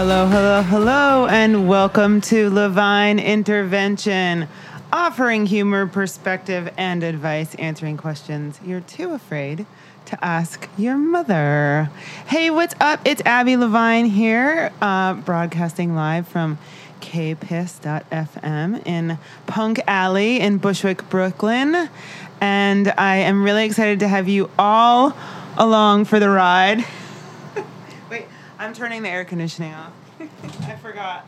Hello, hello, hello, and welcome to Levine Intervention, offering humor, perspective, and advice, answering questions you're too afraid to ask your mother. Hey, what's up? It's Abby Levine here, uh, broadcasting live from kpiss.fm in Punk Alley in Bushwick, Brooklyn. And I am really excited to have you all along for the ride. I'm turning the air conditioning off. I forgot.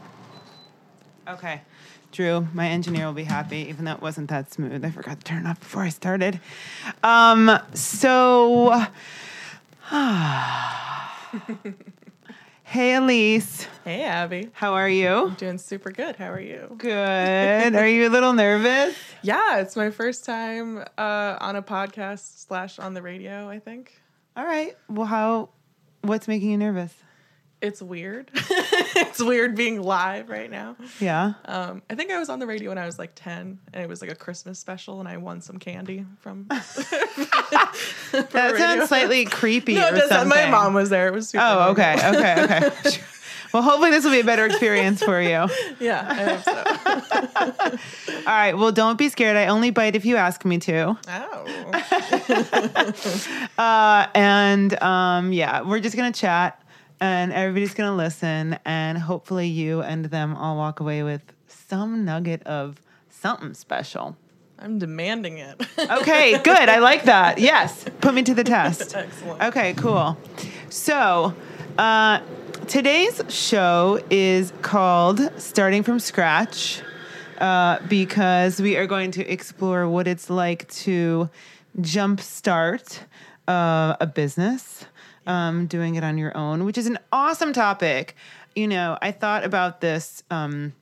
Okay. Drew, my engineer will be happy, even though it wasn't that smooth. I forgot to turn it off before I started. Um, so, hey, Elise, Hey, Abby. how are you? I'm Doing super good. How are you? Good. Are you a little nervous? Yeah, it's my first time uh, on a podcast slash on the radio, I think. All right. Well, how? What's making you nervous? It's weird. it's weird being live right now. Yeah. Um, I think I was on the radio when I was like 10, and it was like a Christmas special, and I won some candy from. That sounds slightly creepy no, or it doesn't. something. My mom was there. It was super Oh, weird. okay, okay, okay. well, hopefully this will be a better experience for you. Yeah, I hope so. All right. Well, don't be scared. I only bite if you ask me to. Oh. Uh, and um, yeah, we're just gonna chat, and everybody's gonna listen, and hopefully you and them all walk away with some nugget of something special. I'm demanding it. Okay, good. I like that. Yes, put me to the test. Excellent. Okay, cool. So, uh, today's show is called Starting from Scratch uh, because we are going to explore what it's like to jumpstart uh, a business, um, doing it on your own, which is an awesome topic. You know, I thought about this. Um,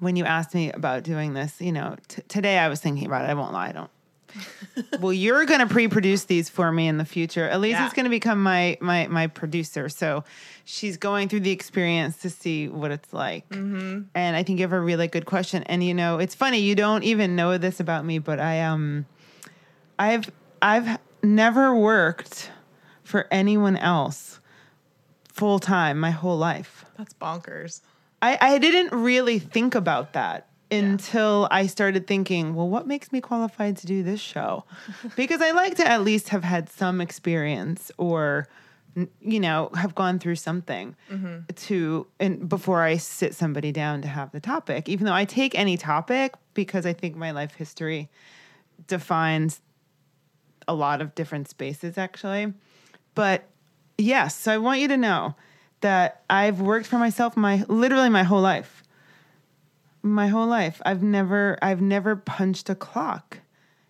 when you asked me about doing this, you know, t- today I was thinking about it. I won't lie, I don't well, you're going to pre-produce these for me in the future. Elise's Yeah. going to become my my my producer, so she's going through the experience to see what it's like. And I think you have a really good question. And you know, it's funny you don't even know this about me, but I um, I've I've never worked for anyone else full time my whole life. That's bonkers. I, I didn't really think about that until I started thinking, well, what makes me qualified to do this show? because I like to at least have had some experience or, you know, have gone through something mm-hmm. to and before I sit somebody down to have the topic. Even though I take any topic because I think my life history defines a lot of different spaces actually. But yes, so I want you to know that I've worked for myself my literally my whole life. My whole life. I've never I've never punched a clock.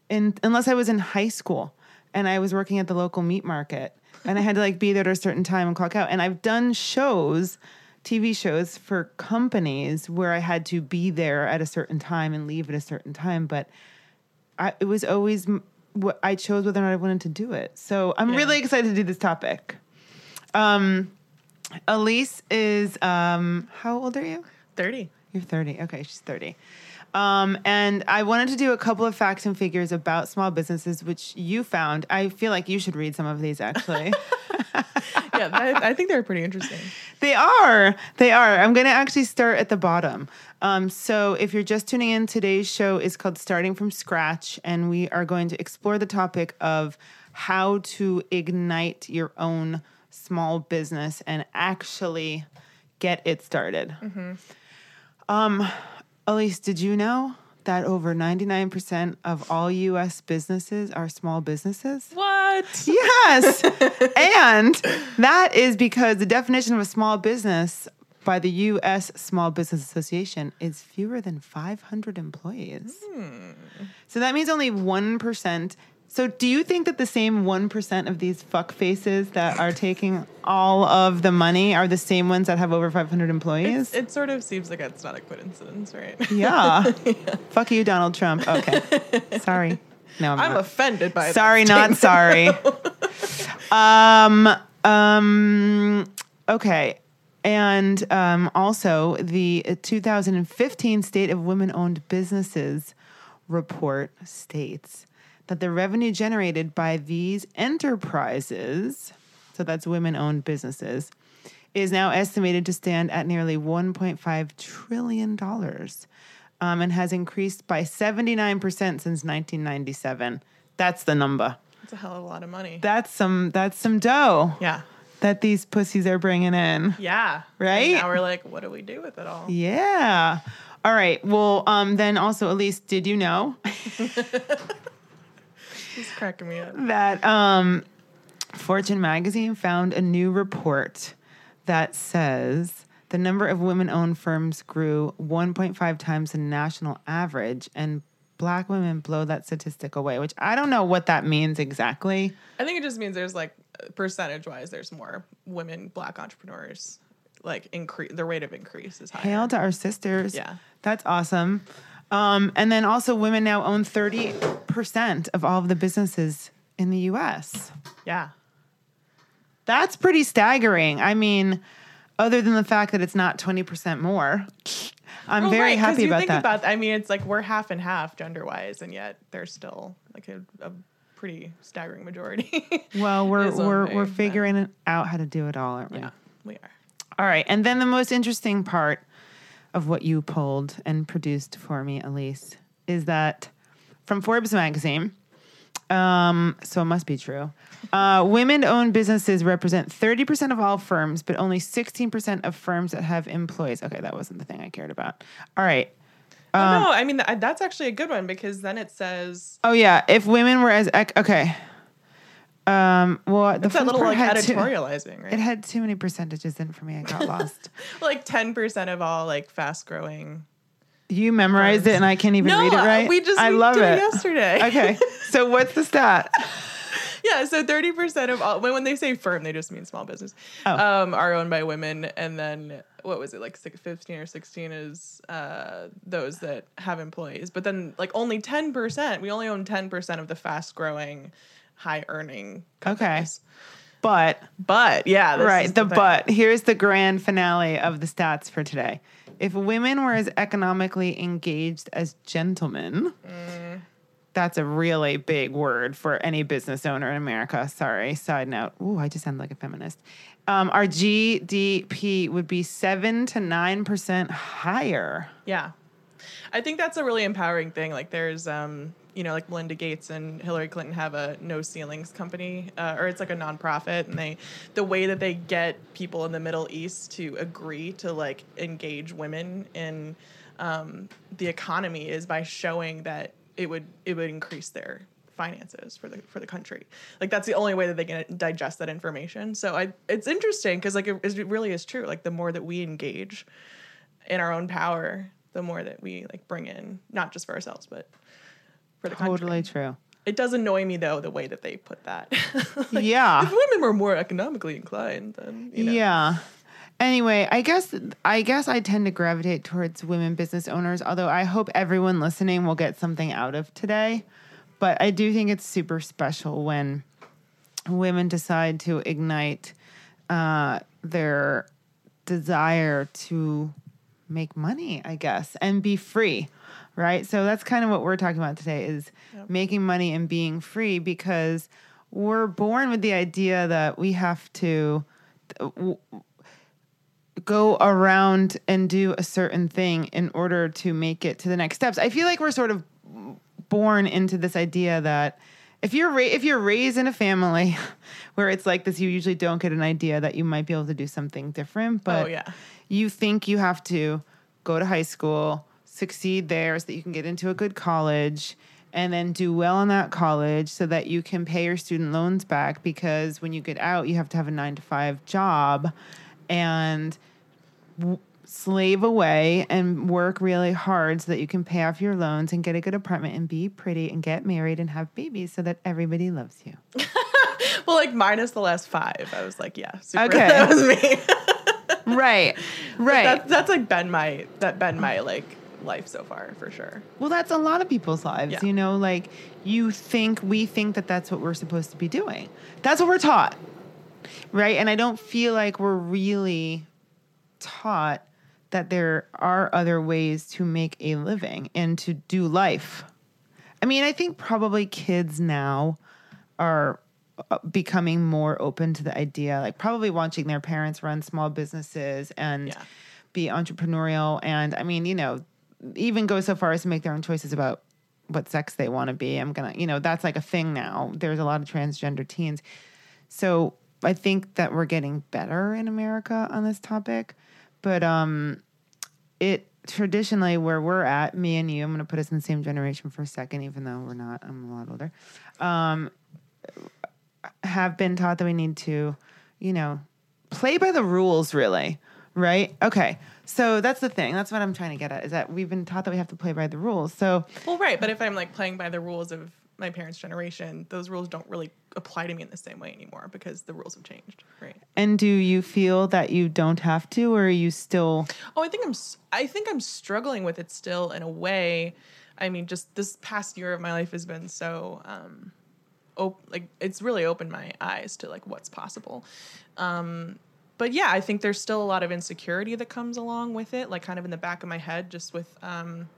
In, unless I was in high school and I was working at the local meat market and I had to like be there at a certain time and clock out. And I've done shows, TV shows for companies where I had to be there at a certain time and leave at a certain time, but I, it was always what I chose whether or not I wanted to do it. So I'm Yeah. really excited to do this topic. Um, Elise is um, how old are you? 30. You're 30. Okay, she's 30. Um, and I wanted to do a couple of facts and figures about small businesses, which you found. I feel like you should read some of these actually. Yeah, I, I think they're pretty interesting. They are. They are. I'm going to actually start at the bottom. Um, so, if you're just tuning in, today's show is called Starting from Scratch, and we are going to explore the topic of how to ignite your own small business and actually get it started. Um, Elise, did you know that over 99% of all US businesses are small businesses? What? Yes. and that is because the definition of a small business by the US Small Business Association is fewer than 500 employees. Hmm. So that means only 1%. So do you think that the same 1% of these fuck faces that are taking all of the money are the same ones that have over 500 employees? It sort of seems like it's not a coincidence, right? yeah. Fuck you, Donald Trump. Okay. Sorry. No, I'm, I'm offended by Sorry, not sorry. um, um, okay. And um, also, the 2015 State of Women Owned Businesses report states that the revenue generated by these enterprises, so that's women owned businesses, is now estimated to stand at nearly 1.5 trillion dollars, um, and has increased by 79 percent since 1997. That's the number. It's a hell of a lot of money. That's some. That's some dough yeah. that these pussies are bringing in. Yeah. Right? And now we're like, what do we do with it all? Yeah. All right. Well, um, then also, Elise, did you know He's cracking me up. that um, Fortune magazine found a new report that says the number of women owned firms grew 1.5 times the national average, and black women blow that statistic away, which I don't know what that means exactly. I think it just means there's like percentage wise, there's more women, black entrepreneurs. Like increase, the rate of increase is higher. Hail to our sisters. Yeah. That's awesome. Um, and then also, women now own 30% of all of the businesses in the US. Yeah. That's pretty staggering. I mean, other than the fact that it's not 20% more, I'm Well, very right, happy you about think that. About, I mean, it's like we're half and half gender wise, and yet there's still like a, a pretty staggering majority. well, we're we're we're figuring it out how to do it all, aren't we? yeah, we are. All right. And then the most interesting part of what you pulled and produced for me, Elise, is that from Forbes magazine, um, so it must be true. Uh, women owned businesses represent 30% of all firms, but only 16% of firms that have employees. Okay, that wasn't the thing I cared about. All right. oh, Um, no, I mean th- that's actually a good one because then it says Oh, yeah. If women were as, okay. Um, well, the it's that first little like had too- editorializing, right? it had too many percentages in for me. I got lost. like ten percent of all like fast growing. You memorized it and I can't even No, read it right. we just I we love it. it yesterday. okay, so what's the stat? Yeah, so thirty percent of all when, when they say firm, they just mean small business. Oh. Um, are owned by women, and then what was it like six, 15 or sixteen is uh, those that have employees. But then like only ten percent, we only own ten percent of the fast growing, high earning. Companies. But But yeah, right, the thing. but here's the grand finale of the stats for today. If women were as economically engaged as gentlemen, Mm. that's a really big word for any business owner in America. Sorry, side note. Ooh, I just sound like a feminist. Um, our GDP would be seven to nine percent higher. Yeah. I think that's a really empowering thing. Like there's um, you know, like Melinda Gates and Hillary Clinton have a no ceilings company, uh, or it's like a nonprofit, and they, the way that they get people in the Middle East to agree to like engage women in um, the economy is by showing that it would it would increase their finances for the for the country. Like that's the only way that they can digest that information. So I, it's interesting because like it, it really is true. Like the more that we engage in our own power, the more that we like bring in, not just for ourselves, but for the country. Totally true. It does annoy me though the way that they put that. Like, Yeah. If women were more economically inclined, then you know. Yeah. Anyway, I guess I guess I tend to gravitate towards women business owners, although I hope everyone listening will get something out of today. But I do think it's super special when women decide to ignite uh, their desire to make money, I guess, and be free, right? So that's kind of what we're talking about today is making money and being free because we're born with the idea that we have to uh, go around and do a certain thing in order to make it to the next steps. I feel like we're sort of born into this idea that if you're ra- if you're raised in a family where it's like this, you usually don't get an idea that you might be able to do something different. Oh, but Oh, yeah. you think you have to go to high school, succeed there, so that you can get into a good college. And then do well in that college so that you can pay your student loans back because when you get out, you have to have a nine to five job and w- slave away and work really hard so that you can pay off your loans and get a good apartment and be pretty and get married and have babies so that everybody loves you. Well, like minus the last five, I was like, yeah, super. Okay. that was me. right. Right. That, that's like been my that been my like life so far for sure. well, that's a lot of people's lives. Yeah. You know, like you think, we think that that's what we're supposed to be doing. That's what we're taught. Right. And I don't feel like we're really taught that there are other ways to make a living and to do life. I mean, I think probably kids now are uh, becoming more open to the idea, like probably watching their parents run small businesses and Yeah. be entrepreneurial. And I mean, you know, even go so far as to make their own choices about what sex they want to be. I'm gonna, you know, that's like a thing now. There's a lot of transgender teens. So I think that we're getting better in America on this topic. But um it traditionally where we're at, me and you, I'm gonna put us in the same generation for a second, even though we're not, I'm a lot older. Um have been taught that we need to, you know, play by the rules really. Right? Okay. So that's the thing. That's what I'm trying to get at is that we've been taught that we have to play by the rules. So Well, right, but if I'm like playing by the rules of my parents' generation, those rules don't really apply to me in the same way anymore because the rules have changed, right? And do you feel that you don't have to, or are you still? Oh, I think I'm. I think I'm struggling with it still in a way. I mean, just this past year of my life has been so, um, op- like it's really opened my eyes to like what's possible. Um, but yeah, I think there's still a lot of insecurity that comes along with it, like kind of in the back of my head, just with, um,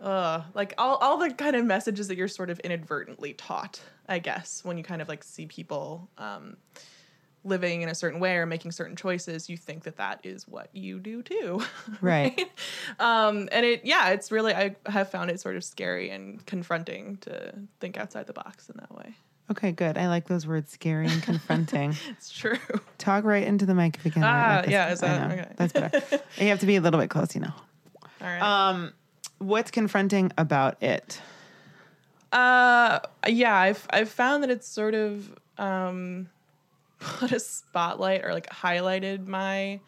uh, like all all the kind of messages that you're sort of inadvertently taught, I guess, when you kind of like see people. Um, living in a certain way or making certain choices, you think that that is what you do too. Right. um, and it, yeah, it's really, I have found it sort of scary and confronting to think outside the box in that way. Okay, good. I like those words, scary and confronting. It's true. Talk right into the mic if you can. Ah, Like yeah, is that- okay. That's better. you have to be a little bit close, you know. All right. Um, what's confronting about it? Uh, yeah, I've I've found that it's sort of um, put a spotlight or like highlighted my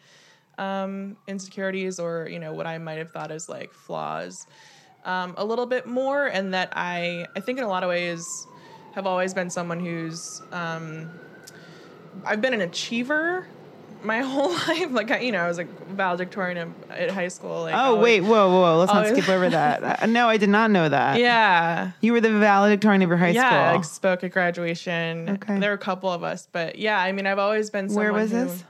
um, insecurities or you know what I might have thought as like flaws um, a little bit more, and that I I think in a lot of ways have always been someone who's um, I've been an achiever my whole life. Like I, you know, I was like valedictorian at, high school. Like, Oh, always- wait, whoa, whoa. Let's not skip over that. Uh, no, I did not know that. Yeah. You were the valedictorian of your high yeah, school. like spoke at graduation. Okay. There were a couple of us, but yeah, I mean, I've always been someone Where was who- this?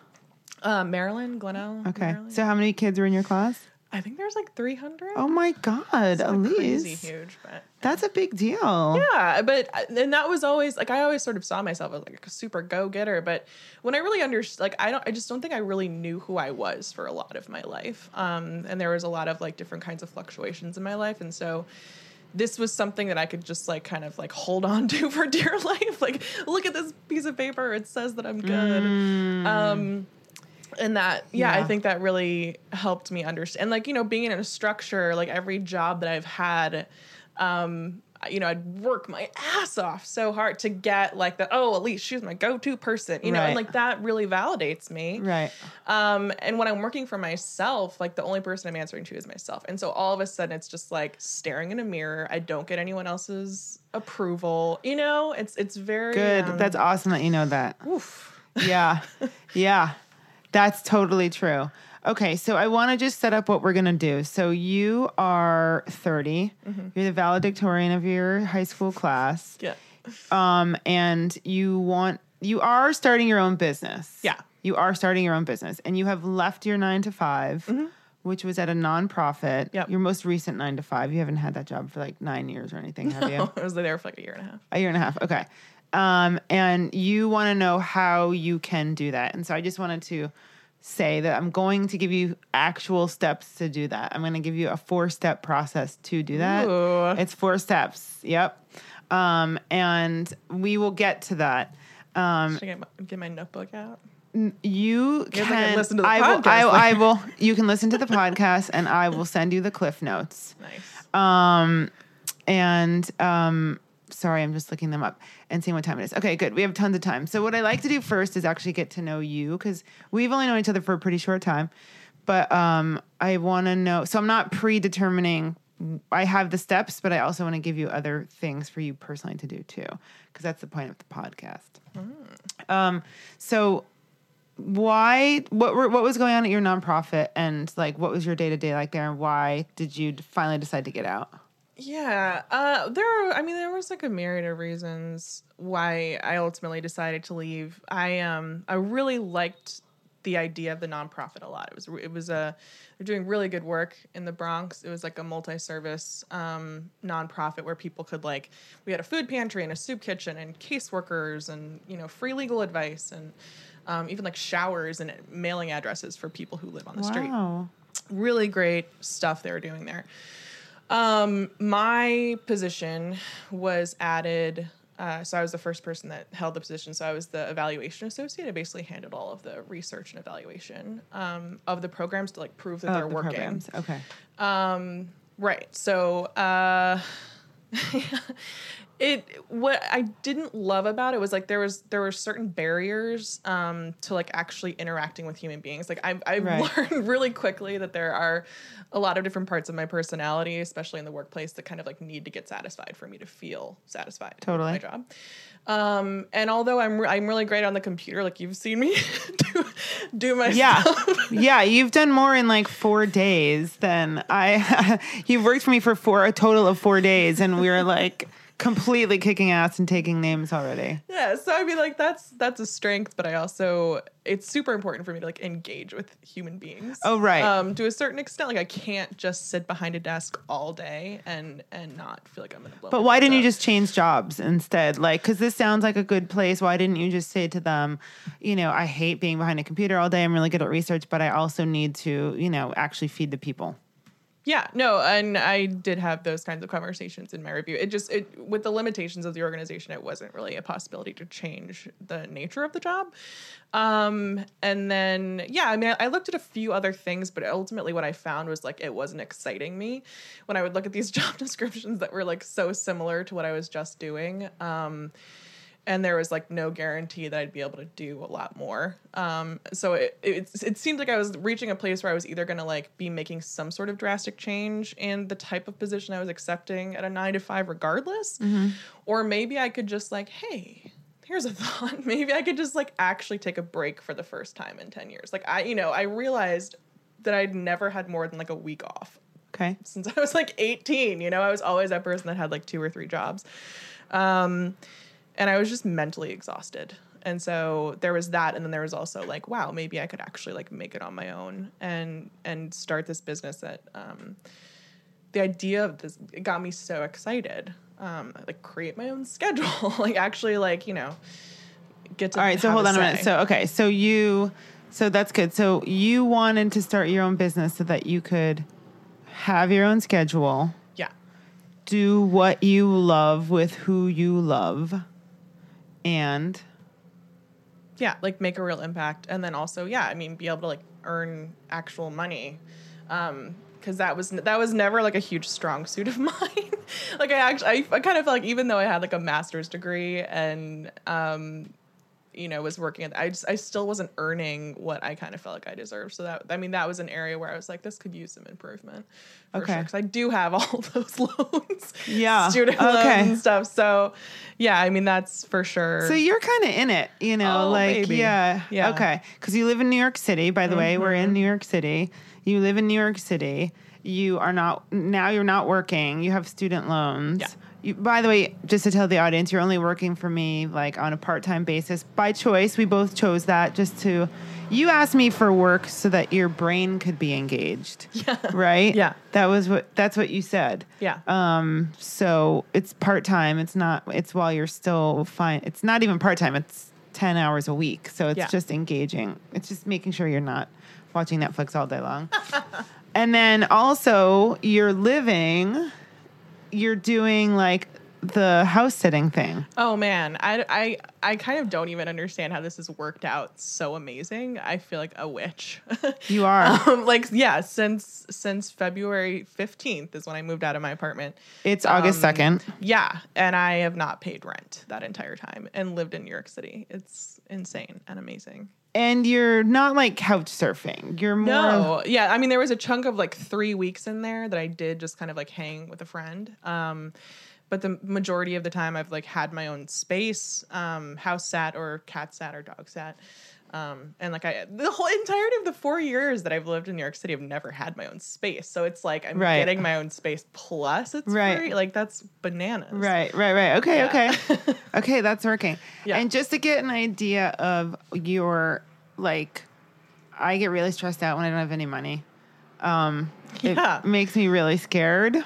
Uh, Maryland, Glenelg. Okay. Maryland. So how many kids were in your class? I think there's like 300. Oh my God, It's not crazy huge, but That's a big deal. yeah, but and that was always like I always sort of saw myself as like a super go getter, but when I really understood, like I don't, I just don't think I really knew who I was for a lot of my life. Um, and there was a lot of like different kinds of fluctuations in my life, and so this was something that I could just like kind of like hold on to for dear life. Like, look at this piece of paper; it says that I'm good. Um, and that yeah, Yeah. I think that really helped me understand. And like you know, being in a structure, like every job that I've had, um, you know, I'd work my ass off so hard to get like that. Oh, Elise she's my go-to person, you know, Right. and like that really validates me. Right. Um, and when I'm working for myself, like the only person I'm answering to is myself. And so all of a sudden it's just like staring in a mirror. I don't get anyone else's approval. You know, it's it's very Good. um, That's awesome that you know that. oof. Yeah. yeah. That's totally true. Okay, so I want to just set up what we're going to do. So you are 30. Mm-hmm. You're the valedictorian of your high school class. Yeah. Um and you want you are starting your own business. Yeah. You are starting your own business and you have left your 9 to 5, which was at a nonprofit. Mm-hmm. Yep. Your most recent 9 to 5. You haven't had that job for like 9 years or anything, have you? I was there for like a year and a half. A year and a half. Okay. Um, and you want to know how you can do that. And so I just wanted to say that I'm going to give you actual steps to do that. I'm going to give you a four step process to do that. Ooh. It's four steps. Yep. Um, and we will get to that. Um, Should I get my, get my notebook out? you can, can listen to the I will, I, I will, you can listen to the podcast and I will send you the cliff notes. Nice. Um, and um, sorry, I'm just looking them up and seeing what time it is. Okay, good. We have tons of time. So what I like to do first is actually get to know you because we've only known each other for a pretty short time. But um, I want to know. So I'm not predetermining. I have the steps, but I also want to give you other things for you personally to do too, because that's the point of the podcast. Um, so why what were, what was going on at your nonprofit and like what was your day to day like there and why did you finally decide to get out? Yeah, uh, there. Are, I mean, there was like a myriad of reasons why I ultimately decided to leave. I um, I really liked the idea of the nonprofit a lot. It was it was a they're doing really good work in the Bronx. It was like a multi-service um, nonprofit where people could like we had a food pantry and a soup kitchen and caseworkers and you know free legal advice and um, even like showers and mailing addresses for people who live on the street. Wow. Really great stuff they were doing there. Um, my position was added. Uh, so I was the first person that held the position. So I was the evaluation associate. I basically handled all of the research and evaluation um, of the programs to like prove that Oh, they're the working. programs. Okay. Um, right. So uh, it what I didn't love about it was like there was there were certain barriers um, to like actually interacting with human beings. Like I've I've Right. learned really quickly that there are a lot of different parts of my personality, especially in the workplace, that kind of like need to get satisfied for me to feel satisfied Totally. with my job. Um, and although I'm re- I'm really great on the computer, like you've seen me do do my Yeah. yeah, you've done more in like four days than I. you've worked for me for four, a total of four days, and we were like completely kicking ass and taking names already. Yeah, so I mean, like that's that's a strength, but I also it's super important for me to like engage with human beings. Oh, right. Um, to a certain extent, like I can't just sit behind a desk all day and and not feel like I'm gonna blow. But why didn't you just change jobs instead? Like, because this sounds like a good place. Why didn't you just say to them, you know, I hate being behind a computer all day. I'm really good at research, but I also need to, you know, actually feed the people. Yeah, no, and I did have those kinds of conversations in my review. It just it with the limitations of the organization, it wasn't really a possibility to change the nature of the job. Um, and then yeah, I mean, I, looked at a few other things, but ultimately, what I found was like it wasn't exciting me when I would look at these job descriptions that were like so similar to what I was just doing. Um, and there was like no guarantee that I'd be able to do a lot more. Um, so it, it it seemed like I was reaching a place where I was either going to like be making some sort of drastic change in the type of position I was accepting at a nine to five, regardless, or maybe I could just like, hey. Here's a thought. Maybe I could just like actually take a break for the first time in 10 years. Like I, you know, I realized that I'd never had more than like a week off Okay. since I was like 18. You know, I was always that person that had like two or three jobs. Um, and I was just mentally exhausted. And so there was that, and then there was also like, wow, maybe I could actually like make it on my own and and start this business. That um, the idea of this it got me so excited. Um, like create my own schedule, like actually like you know get to. All right. So hold on a minute. So, okay. So you, so that's good. So you wanted to start your own business so that you could have your own schedule, yeah, do what you love with who you love, and yeah like make a real impact. And then also yeah i mean be able to like earn actual money. Um because that was that was never like a huge strong suit of mine. Like i actually I, I kind of felt like even though i had like a master's degree and um you know was working at i just i still wasn't earning what i kind of felt like i deserved so that i mean that was an area where i was like this could use some improvement for Okay. because i do have all those loans Yeah, student okay. loans and stuff so yeah i mean that's for sure So you're kind of in it, you know, Oh, like maybe. yeah, Yeah. okay. Because you live in New York City. By the way, we're in mm-hmm. New York City. You live in New York City. You are not now. You're not working. You have student loans. Yeah. You, by the way, just to tell the audience, you're only working for me like on a part time basis by choice. We both chose that just to. You asked me for work so that your brain could be engaged. Yeah. Right. Yeah. That was what. That's what you said. yeah Um, so it's part time. It's not. It's while you're still fine. It's not even part time. It's ten hours a week. So it's Yeah. just engaging. It's just making sure you're not watching Netflix all day long. and then also you're living. You're doing like the house sitting thing. Oh man, I, I I kind of don't even understand how this has worked out so amazing. I feel like a witch. You are. um, like yeah, since since February fifteenth is when I moved out of my apartment. It's August Um, second. Yeah, and I have not paid rent that entire time and lived in New York City. It's insane and amazing. And you're not like couch surfing. You're more. No, yeah. I mean, there was a chunk of like three weeks in there that I did just kind of like hang with a friend. Um, but the majority of the time, I've like had my own space, um, house sat or cat sat or dog sat. Um, and like I, the whole entirety of the four years that I've lived in New York City, I've never had my own space. So it's like I'm Right. getting my own space plus it's Right. free. Like that's bananas. Right, right, right. Okay, Yeah. okay. okay, that's working. Yeah. And just to get an idea of your like I get really stressed out when I don't have any money. Um, it Yeah. makes me really scared.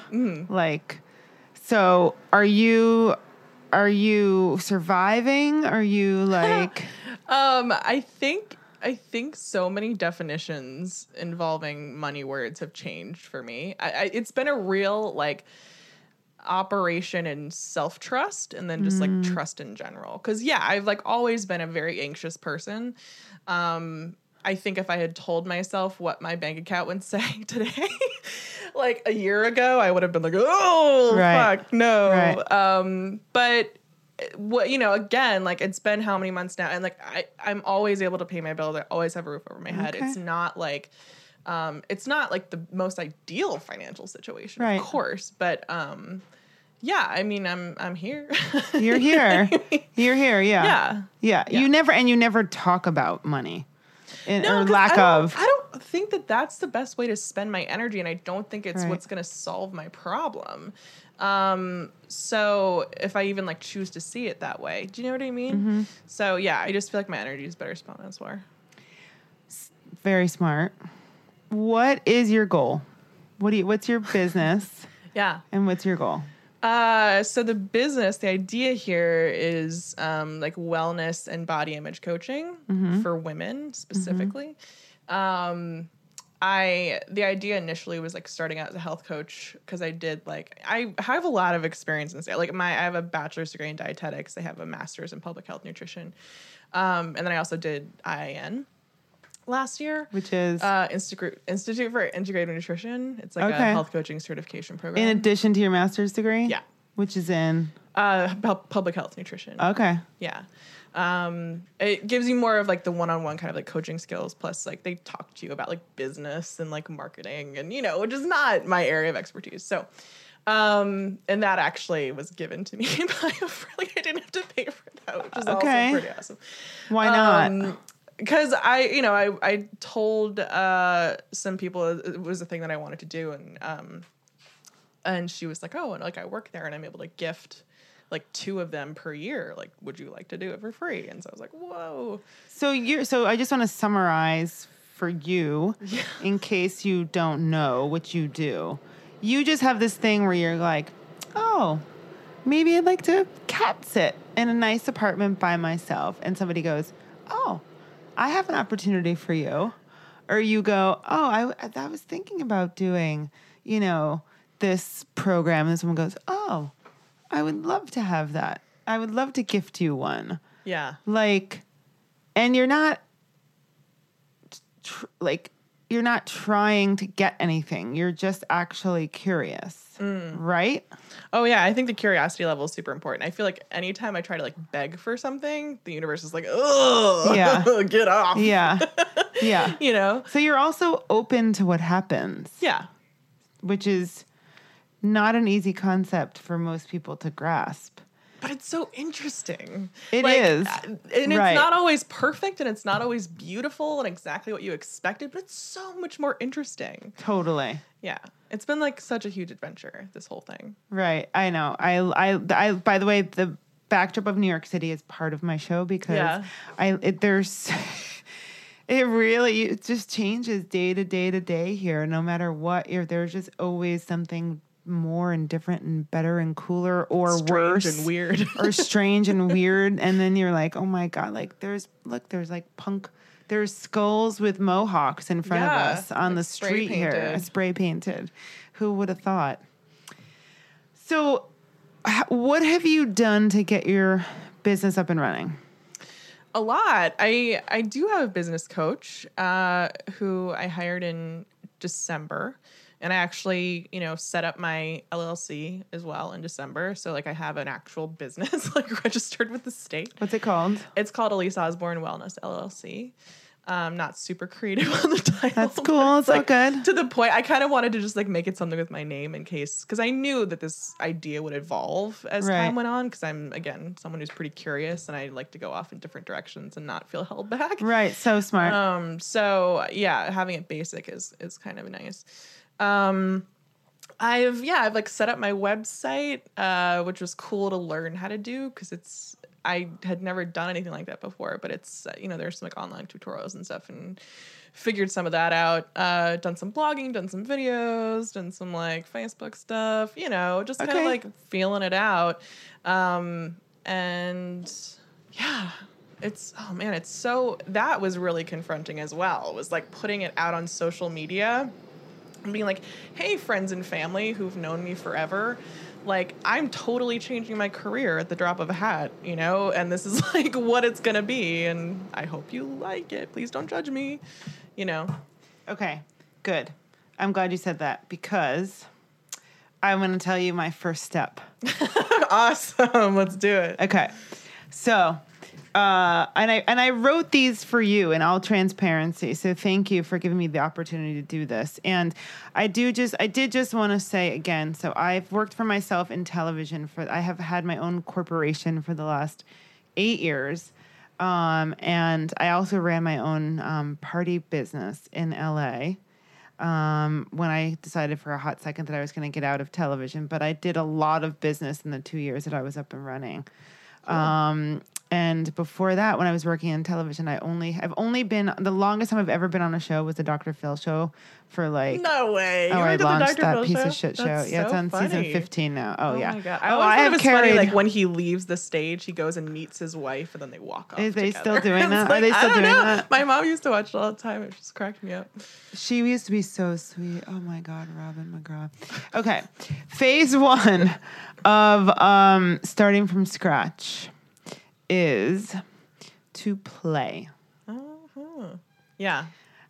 Like, so are you? Are you surviving? Are you like? Um, I think I think so many definitions involving money words have changed for me. I, I, it's been a real like operation in self trust and then just like trust in general. Because yeah, I've like always been a very anxious person. Um, I think if I had told myself what my bank account would say today, like a year ago, I would have been like, oh Right. fuck no. Right. Um, but what you know again like it's been how many months now and like i i'm always able to pay my bills i always have a roof over my head Okay. it's not like um it's not like the most ideal financial situation Right. of course but um yeah i mean i'm i'm here You're here. You're here. Yeah. yeah Yeah. Yeah. You never and you never talk about money, and, No, or lack I of. I don't think that that's the best way to spend my energy, and I don't think it's Right. what's going to solve my problem. Um, so if I even like choose to see it that way, do you know what I mean? Mm-hmm. So yeah, I just feel like my energy is better spent elsewhere. Very smart. What is your goal? What do you? What's your business? Yeah. and what's your goal? Uh, so the business, the idea here is um, like wellness and body image coaching for women specifically. Um, I the idea initially was like starting out as a health coach because I did like I have a lot of experience in this. Like my I have a bachelor's degree in dietetics. I have a master's in public health nutrition, um, and then I also did IIN last year. Which is Uh, Institute Institute for Integrative Nutrition. It's like a health coaching certification program. in addition to your master's degree. Yeah. Which is in Uh, pu- public health nutrition. okay. yeah. Um, it gives you more of like the one-on-one kind of like coaching skills. Plus, like they talk to you about like business and like marketing, and you know, which is not my area of expertise. So, um, and that actually was given to me by a friend. I didn't have to pay for that, which is Okay. also pretty awesome. Why not? because I, you know, I I told uh some people it was a thing that I wanted to do, and um, and she was like, oh, and like I work there, and I'm able to gift like two of them per year. Like, would you like to do it for free? And so I was like, whoa, So you're so I just want to summarize for you in case you don't know what you do. You just have this thing where you're like, "Oh, maybe I'd like to cat sit in a nice apartment by myself." And somebody goes, "Oh, I have an opportunity for you." Or you go, "Oh, I I was thinking about doing, you know, this program." And someone goes, "Oh, I would love to have that. I would love to gift you one." yeah, like and you're not tr- like you're not trying to get anything you're just actually curious mm. right oh yeah. I think the curiosity level is super important. I feel like anytime I try to like beg for something, the universe is like, oh, Yeah. get off, yeah yeah you know, so you're also open to what happens yeah. which is not an easy concept for most people to grasp but it's so interesting. It It is. is, and it's Right. not always perfect, and it's not always beautiful and exactly what you expected. But it's so much more interesting. totally Yeah, it's been like such a huge adventure. This whole thing. Right. I know. I, I, I, by the way, the backdrop of New York City is part of my show because Yeah. I, it, there's, it really, it just changes day to day to day here. No matter what, you're, there's just always something more and different and better and cooler or Strange worse and weird. or strange and weird. And then you're like, oh my God, like there's, look, there's like punk, there's skulls with mohawks in front Yeah, of us on like the street here, spray painted. Who would have thought? So, what have you done to get your business up and running? a lot. I I do have a business coach uh, who I hired in December, and I actually you know set up my LLC as well in December. So like I have an actual business like registered with the state. What's it called? It's called Elise Osborne Wellness LLC. Um, not super creative on the title. That's cool. It's all good. To the point, I kind of wanted to just like make it something with my name in case, because I knew that this idea would evolve as Right. time went on. Because I'm again someone who's pretty curious and I like to go off in different directions and not feel held back. Right. So smart. Um, so yeah, having it basic is is kind of nice. Um, I've yeah, I've like set up my website, uh, which was cool to learn how to do because it's I had never done anything like that before, but it's uh, you know there's some like online tutorials and stuff, and figured some of that out. Uh, done some blogging, done some videos, done some like Facebook stuff. You know, just kind of like feeling it out. Um, and yeah, it's oh man, it's so that was really confronting as well. Was like putting it out on social media and being like, hey, friends and family who've known me forever, like, I'm totally changing my career at the drop of a hat, you know? And this is like what it's gonna be. And I hope you like it. Please don't judge me, you know? Okay, good. I'm glad you said that because I'm to tell you my first step. awesome. Let's do it. Okay. So, uh, and I and I wrote these for you in all transparency. So thank you for giving me the opportunity to do this. And I do just I did just want to say again. So I've worked for myself in television for I have had my own corporation for the last eight years. Um, and I also ran my own um, party business in LA um, when I decided for a hot second that I was going to get out of television. But I did a lot of business in the two years that I was up and running. Um, and before that, when I was working in television, I only I've only been the longest time I've ever been on a show was the Dr. Phil show for like No way. oh You I launched Dr. that Phil piece show? of shit show. That's yeah, it's so on season fifteen now. Oh, Oh yeah. my god! oh, I I have carried. funny, like when he leaves the stage, he goes and meets his wife, and then they walk off. Is they together. still doing It's that? Are they I still doing know. that? My mom used to watch it all the time. It just cracked me up. She used to be so sweet. Oh my God, Robin McGraw. Okay. Phase one of um, starting from scratch is to play. Uh-huh. Yeah.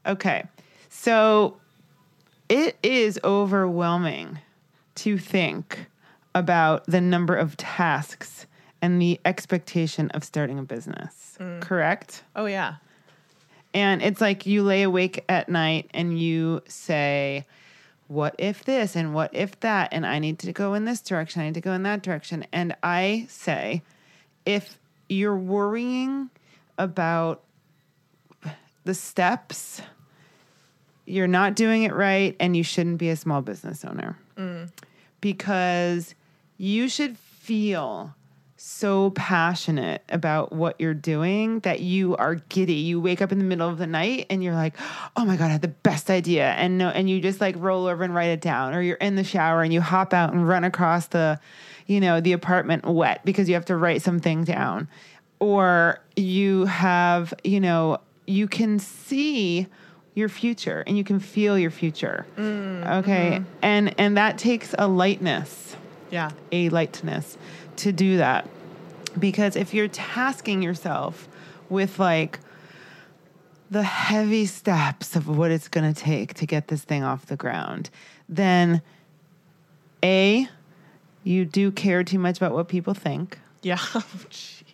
Okay. So it is overwhelming to think about the number of tasks and the expectation of starting a business. Correct? Oh yeah. And it's like you lay awake at night and you say, what if this and what if that? And I need to go in this direction. I need to go in that direction. And I say, if you're worrying about the steps, you're not doing it right and you shouldn't be a small business owner. Mm. Because you should feel so passionate about what you're doing that you are giddy. You wake up in the middle of the night and you're like, "Oh my god, I had the best idea." And no and you just like roll over and write it down or you're in the shower and you hop out and run across the you know, the apartment wet because you have to write something down. Or you have, you know, you can see your future and you can feel your future. Mm, okay? Mm-hmm. And and that takes a lightness Yeah. a lightness to do that. Because if you're tasking yourself with like the heavy steps of what it's going to take to get this thing off the ground, then A, you do care too much about what people think. Yeah. Oh, Jeez.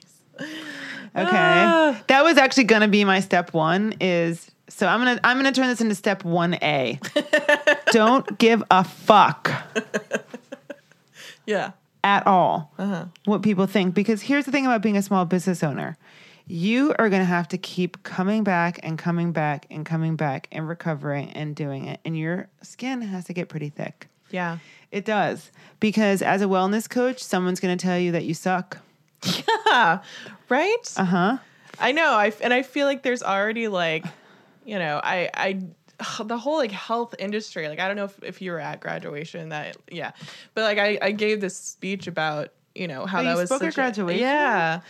Okay. Ah. That was actually going to be my step 1 is so I'm going to I'm going to turn this into step 1A. Don't give a fuck. Yeah. At all Uh-huh. what people think. Because here's the thing about being a small business owner you are going to have to keep coming back and coming back and coming back and recovering and doing it. And your skin has to get pretty thick. Yeah. It does. Because as a wellness coach, someone's going to tell you that you suck. Yeah. Right? Uh huh. I know. I and I feel like there's already like, you know, I I the whole like health industry. Like I don't know if, if you were at graduation that yeah, but like I I gave this speech about you know how Oh, that you was spoke at such a- graduation? yeah,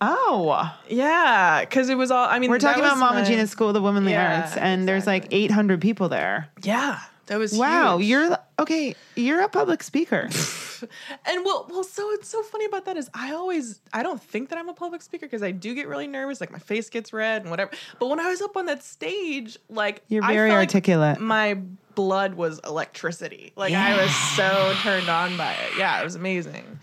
Oh. yeah, because it was all. I mean, We're talking about Mama my- Gena's School of the Womanly Yeah, Arts, and there's like 800 people there. Yeah, that was Wow. huge. You're okay. You're a public speaker. And well, well, so it's so funny about that is I always I don't think that I'm a public speaker because I do get really nervous, like my face gets red and whatever. But when I was up on that stage, like You're I very felt like articulate. my blood was electricity. Like I was so turned on by it. Yeah, it was amazing.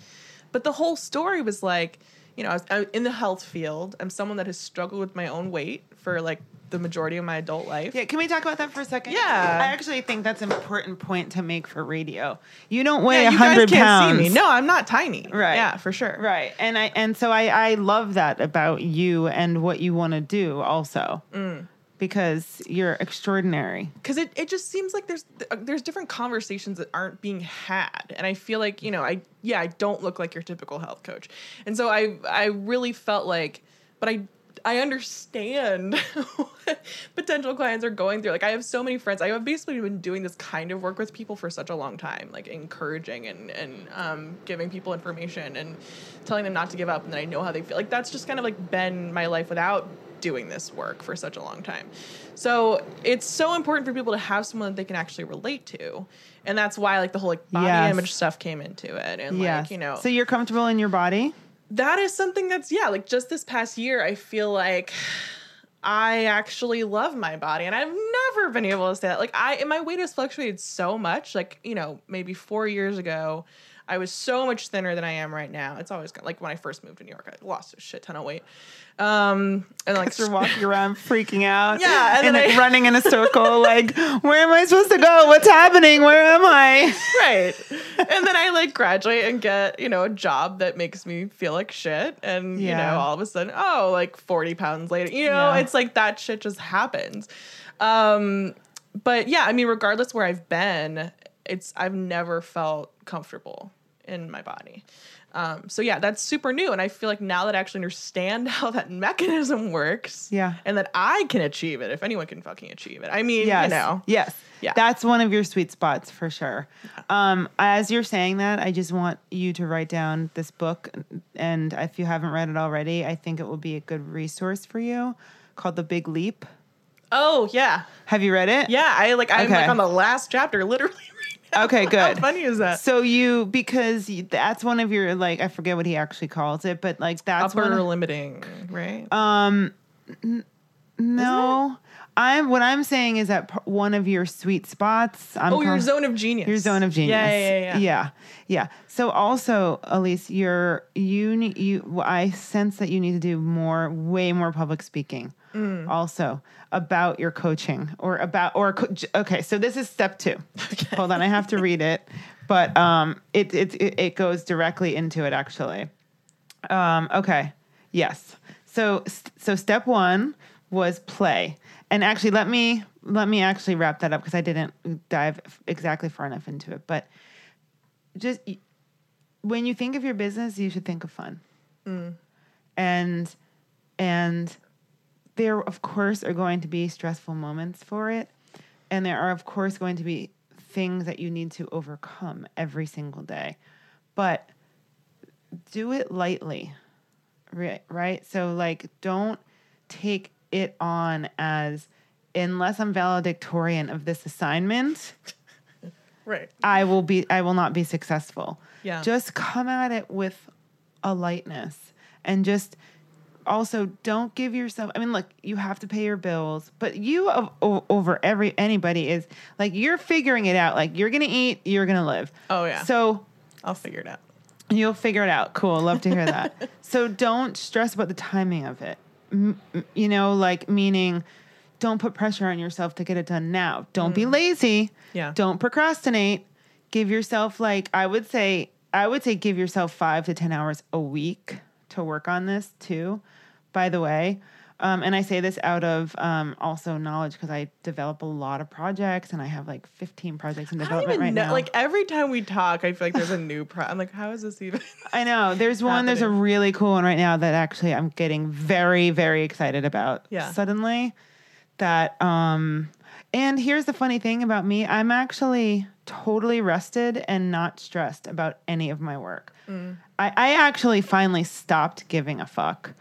But the whole story was like, you know, I was, I was in the health field. I'm someone that has struggled with my own weight for like the majority of my adult life. Yeah, can we talk about that for a second? Yeah. I actually think that's an important point to make for radio. You don't weigh Yeah, you guys hundred can't pounds. see me. No, I'm not tiny. Right. Yeah, for sure. Right. And I and so I I love that about you and what you want to do also. Mm. because you're extraordinary. because it, it just seems like there's there's different conversations that aren't being had and i feel like you know i yeah i don't look like your typical health coach and so i i really felt like but i i understand what potential clients are going through like i have so many friends i have basically been doing this kind of work with people for such a long time like encouraging and and um, giving people information and telling them not to give up and that i know how they feel like that's just kind of like been my life without doing this work for such a long time. So it's so important for people to have someone that they can actually relate to. And that's why like the whole like body Yes. image stuff came into it. And yes. like, you know, So you're comfortable in your body? That is something that's yeah, like just this past year I feel like I actually love my body and I've never been able to say that. Like I my weight has fluctuated so much. Like, you know, maybe 4 years ago I was so much thinner than I am right now. It's always like when I first moved to New York, I lost a shit ton of weight. Um and like You're walking around freaking out. Yeah, and And, then like I- running in a circle, like, where am I supposed to go? What's happening? Where am I? right. And then I like graduate and get, you know, a job that makes me feel like shit. And, you know, all of a sudden, oh, like 40 pounds later, you know, Yeah. it's like that shit just happens. Um, but yeah, I mean, regardless where I've been, it's, I've never felt comfortable in my body. Um, so yeah, that's super new. And I feel like now that I actually understand how that mechanism works Yeah. and that I can achieve it, if anyone can fucking achieve it. I mean, Yes. you know, Yes. Yeah. That's one of your sweet spots for sure. Um, as you're saying that, I just want you to write down this book. And if you haven't read it already, I think it will be a good resource for you called The Big Leap. oh yeah. Have you read it? Yeah, I like I'm Okay. like on the last chapter literally Okay, How good. funny is that? So you because you- that's one of your like I forget what he actually calls it, but like that's Upper of, limiting, right? um no. I'm what I'm saying is that p- one of your sweet spots. I'm oh, your zone of genius. Your zone of genius. Yeah, yeah, yeah. yeah. yeah, yeah. So also, Elise, you're you need you. I sense that you need to do more, way more public speaking. Mm. Also about your coaching or about or co- okay. So this is step two. Hold on, I have to read it, but um, it it it, it goes directly into it actually. Um, okay. Yes. So so step one was play, and actually let me let me actually wrap that up because I didn't dive exactly far enough into it. But just when you think of your business, you should think of fun, and and there of course are going to be stressful moments for it, and there are of course going to be things that you need to overcome every single day, but do it lightly right right so like don't take it on as unless i'm valedictorian of this assignment Right. i will be i will not be successful Yeah. just come at it with a lightness and just also don't give yourself i mean look you have to pay your bills but you over every anybody is like you're figuring it out like you're gonna eat you're gonna live Oh, yeah. so I'll figure it out. You'll figure it out. Cool. Love to hear that. so don't stress about the timing of it. M- you know, like meaning don't put pressure on yourself to get it done now. Don't be mm. lazy. Yeah. Don't procrastinate. Give yourself like I would say I would say give yourself 5 to 10 hours a week to work on this too. By the way, um, and I say this out of um, also knowledge because I develop a lot of projects and I have like 15 projects in I don't development even right know. now. Like every time we talk, I feel like there's a new pro. I'm like, how is this even? I know. There's one. There's a really cool one right now that actually I'm getting very, very excited about. Yeah. Suddenly, that um, and here's the funny thing about me. I'm actually totally rested and not stressed about any of my work. Mm. I, I actually finally stopped giving a fuck.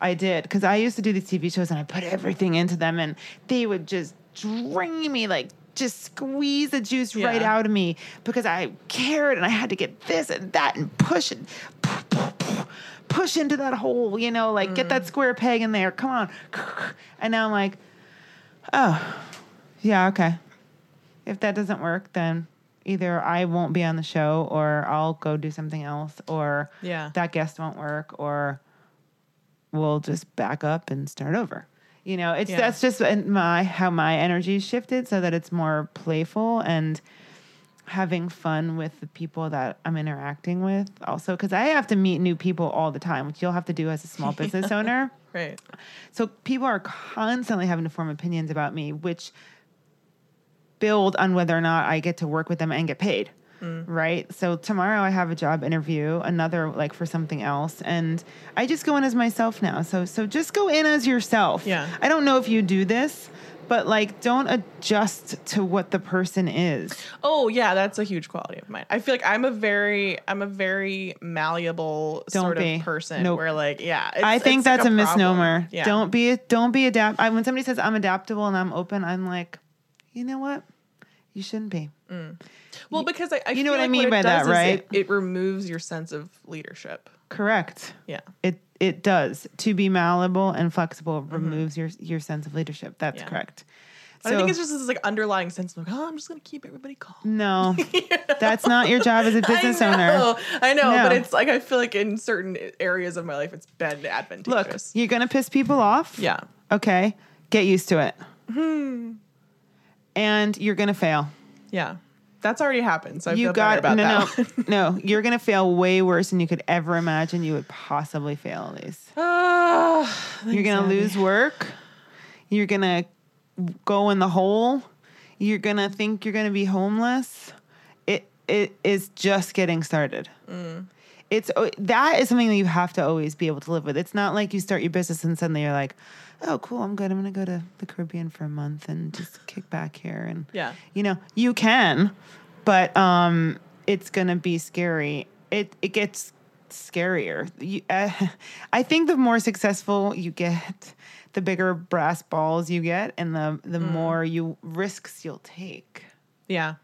I did because I used to do these TV shows and I put everything into them and they would just drain me like just squeeze the juice right out of me because I cared and I had to get this and that and push it, push into that hole, you know, like get Mm. that square peg in there. Come on. And now I'm like, oh, yeah, okay. If that doesn't work, then either I won't be on the show or I'll go do something else or Yeah. that guest won't work or we'll just back up and start over. You know, it's Yeah. that's just my how my energy shifted so that it's more playful and having fun with the people that I'm interacting with also because I have to meet new people all the time, which you'll have to do as a small business owner. Right. So people are constantly having to form opinions about me, which build on whether or not I get to work with them and get paid. Mm. Right. So tomorrow I have a job interview, another like for something else, and I just go in as myself now. So so just go in as yourself. Yeah. I don't know if you do this, but like don't adjust to what the person is. Oh yeah, that's a huge quality of mine. I feel like I'm a very I'm a very malleable Don't sort be. of person Nope. where like yeah, it's, I think it's like that's a, misnomer. Yeah. Don't be don't be adapt. I, when somebody says I'm adaptable and I'm open, I'm like, you know what? You shouldn't be. well because I, I You know feel what I mean it by that, right? It, it removes your sense of leadership. Correct. Yeah. It it does. To be malleable and flexible removes your your sense of leadership. That's Mm-hmm. Yeah. correct. But I think it's just this like underlying sense of like, oh, I'm just gonna keep everybody calm. no, that's not your job as a business I owner. I know, No. but it's like I feel like in certain areas of my life, it's been advantageous. Look, you're gonna piss people off. yeah, Okay. Get used to it. Hmm. And you're gonna fail. yeah, that's already happened. So I you feel got about no that. no no. You're gonna fail way worse than you could ever imagine you would possibly fail. Elise. Ah, You're gonna lose work. You're gonna go in the hole. You're gonna think you're gonna be homeless. It it is just getting started. It's oh, that is something that you have to always be able to live with. It's not like you start your business and suddenly you're like, oh cool, I'm good. I'm gonna go to the Caribbean for a month and just kick back here and Yeah. you know you can, but um, it's gonna be scary. It it gets scarier. You, uh, I think the more successful you get, the bigger brass balls you get, and the the Mm. more you risks you'll take. Yeah,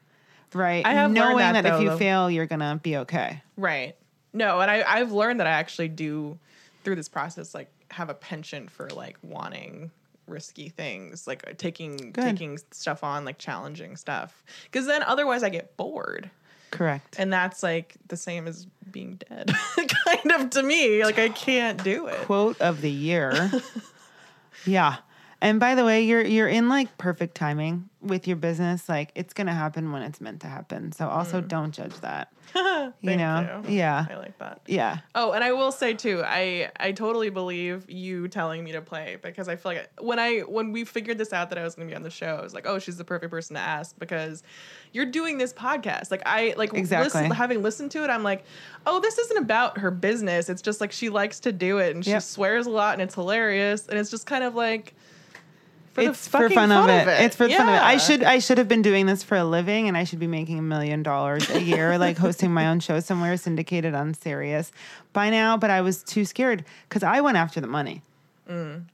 Right, I have knowing that, that, if you though. fail, you're gonna be okay. right. No, and I I've learned that I actually do through this process like have a penchant for like wanting risky things like uh, taking Good. taking stuff on like challenging stuff because then otherwise i get bored Correct. and that's like the same as being dead kind of to me like i can't do it Quote of the year. yeah. And by the way, you're you're in like perfect timing with your business. Like it's gonna happen when it's meant to happen. So also don't judge that. You Mm. Know? you. Yeah. i like that Yeah. Oh, and I will say too, I I totally believe you telling me to play because I feel like when I when we figured this out that I was going to be on the show, I was like, oh, she's the perfect person to ask because you're doing this podcast. Like I like Exactly. listen, having listened to it, I'm like, oh, this isn't about her business. It's just like she likes to do it and she Yep. swears a lot and it's hilarious and it's just kind of like for it's the for fucking fun, of, it. It's for the fun of it. I should I should have been doing this for a living, and I should be making a million dollars a year, like hosting my own show somewhere syndicated on Sirius by now. But I was too scared because I went after the money.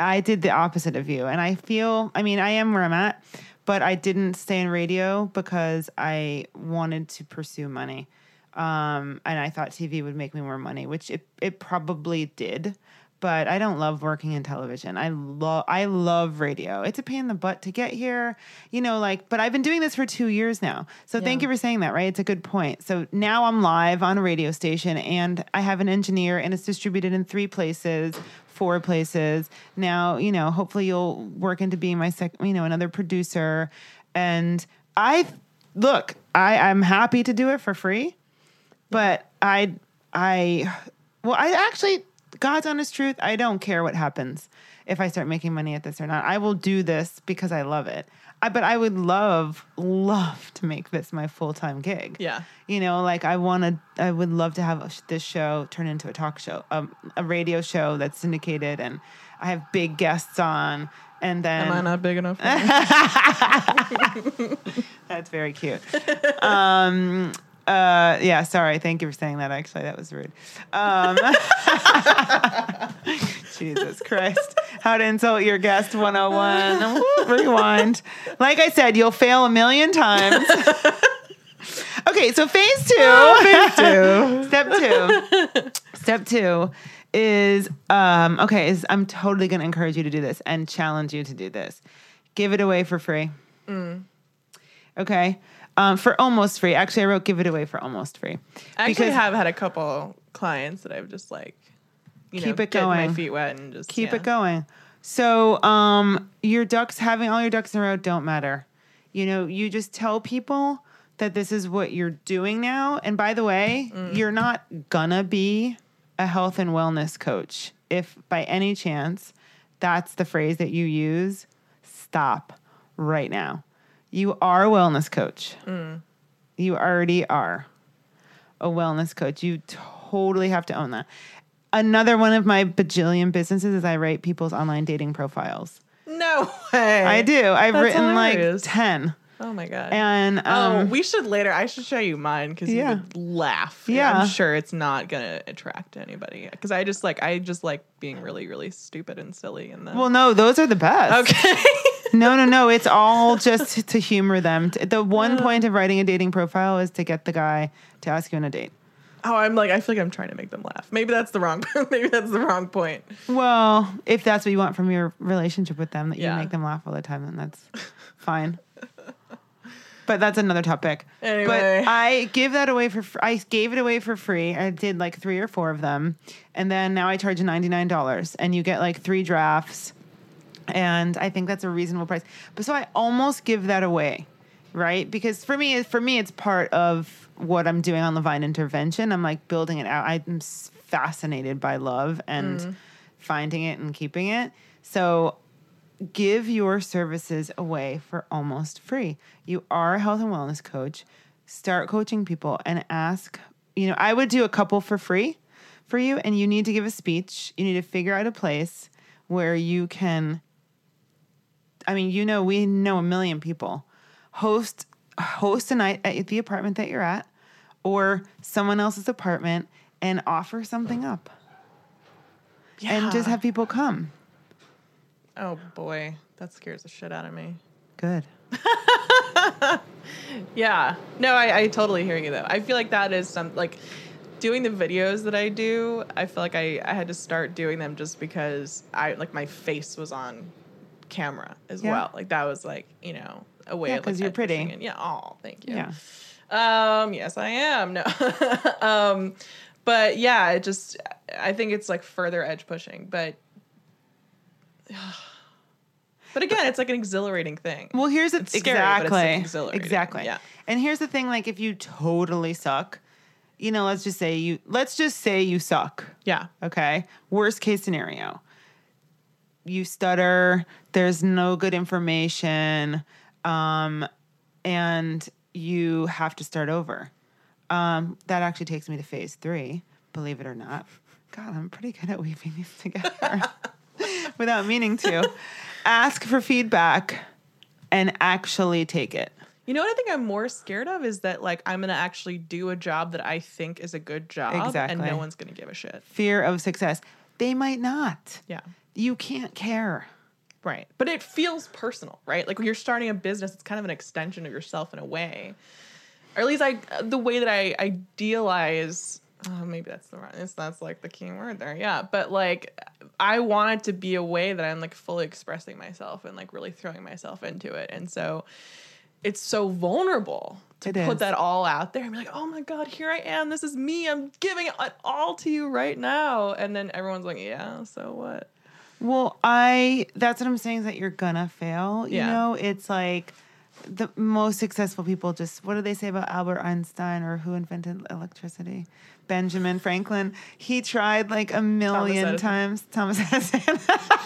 I did the opposite of you, and I feel. I mean, I am where I'm at, but I didn't stay in radio because I wanted to pursue money. Um, and I thought TV would make me more money, which it, it probably did. But I don't love working in television. I love I love radio. It's a pain in the butt to get here, you know. Like, but I've been doing this for two years now. So thank you for saying that. Right, it's a good point. So now I'm live on a radio station, and I have an engineer, and it's distributed in three places, four places. Now, you know, hopefully you'll work into being my sec, you know, another producer. And I look, I I'm happy to do it for free but I, I, well, I actually, God's honest truth, I don't care what happens if I start making money at this or not. I will do this because I love it. I, but I would love, love to make this my full time gig. Yeah. You know, like I want to, I would love to have this show turn into a talk show, um, a radio show that's syndicated, and I have big guests on. And then Am I not big enough? that's very cute. um, uh, yeah, sorry. Thank you for saying that. Actually, that was rude. Um, Jesus Christ. How to insult your guest 101. Rewind. Like I said, you'll fail a million times. okay, so phase two. Step two. Step two is um, okay, is I'm totally gonna encourage you to do this and challenge you to do this. Give it away for free. Okay. Um, for almost free. Actually, I wrote give it away for almost free. I actually have had a couple clients that I've just like, you Keep know, it get my going. feet wet and just keep yeah. it going. So, um, your ducks having all your ducks in a row don't matter. You know, you just tell people that this is what you're doing now. And by the way, you're not gonna be a health and wellness coach. If by any chance that's the phrase that you use, stop right now. You are a wellness coach. You already are a wellness coach. You totally have to own that. Another one of my bajillion businesses is I write people's online dating profiles. No way. I do. I've That's written hilarious. like 10. Oh my god. And oh, um, we should later. I should show you mine because Yeah. you would laugh. Yeah. I'm sure it's not gonna attract anybody because I just like I just like being really really stupid and silly and then. well, no, those are the best. okay. No, no, no. It's all just to humor them. The one point of writing a dating profile is to get the guy to ask you on a date. oh, I'm like I feel like I'm trying to make them laugh. Maybe that's the wrong. maybe that's the wrong point. Well, if that's what you want from your relationship with them, that Yeah. you make them laugh all the time, then that's fine. But that's another topic. Anyway. But I give that away for fr- I gave it away for free. I did like three or four of them, and then now I charge ninety nine dollars, and you get like three drafts, and I think that's a reasonable price. But so I almost give that away, right? Because for me, for me, it's part of what I'm doing on the Vine Intervention. I'm like building it out. I'm fascinated by love and mm-hmm. finding it and keeping it. So give your services away for almost free. You are a health and wellness coach. Start coaching people and ask, you know, I would do a couple for free for you and you need to give a speech. You need to figure out a place where you can I mean, you know, we know a million people. Host host a night at the apartment that you're at or someone else's apartment and offer something up Yeah. and just have people come. Oh boy, that scares the shit out of me. Good. Yeah. No, I, I totally hear you though. I feel like that is some like doing the videos that I do, I feel like I, I had to start doing them just because I like my face was on camera as Yeah. well. Like that was like, you know, a way Yeah, of like you're pretty. it. Yeah. Oh, thank you. Yeah. Um, yes, I am. No. um, but yeah, it just I think it's like further edge pushing, but but again, it's like an exhilarating thing. Well, here's the It's scary, exactly like, exhilarating. exactly. Yeah. And here's the thing: like, if you totally suck, you know, let's just say you let's just say you suck. Yeah. Okay. Worst case scenario, you stutter. There's no good information, um, and you have to start over. Um, that actually takes me to phase three. Believe it or not. God, I'm pretty good at weaving these together without meaning to. Ask for feedback and actually take it. You know what I think I'm more scared of is that like I'm gonna actually do a job that I think is a good job, exactly. and no one's gonna give a shit. Fear of success. They might not. Yeah, You can't care. right. But it feels personal, right? Like when you're starting a business, it's kind of an extension of yourself in a way, or at least I the way that I idealize. Oh, maybe that's the wrong. That's, that's like the key word there. Yeah, but like I want it to be a way that I'm like fully expressing myself and like really throwing myself into it, and so it's so vulnerable to It put is. that all out there and be like, oh my God, here I am. This is me. I'm giving it all to you right now. And then everyone's like, yeah, so what? Well, I that's what I'm saying is that you're gonna fail. You Yeah. know, it's like the most successful people just what do they say about Albert Einstein or who invented electricity? Benjamin Franklin. He tried like a million Edison. times. Thomas Edison.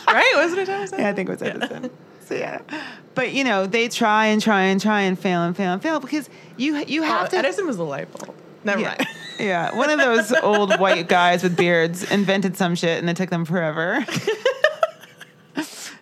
Right? Wasn't it Thomas yeah, I think it was Edison. So yeah. But you know, they try and try and try and fail and fail and fail because you you have Oh, to Edison was the light bulb. Never yeah. mind. yeah, one of those old white guys with beards invented some shit and it took them forever.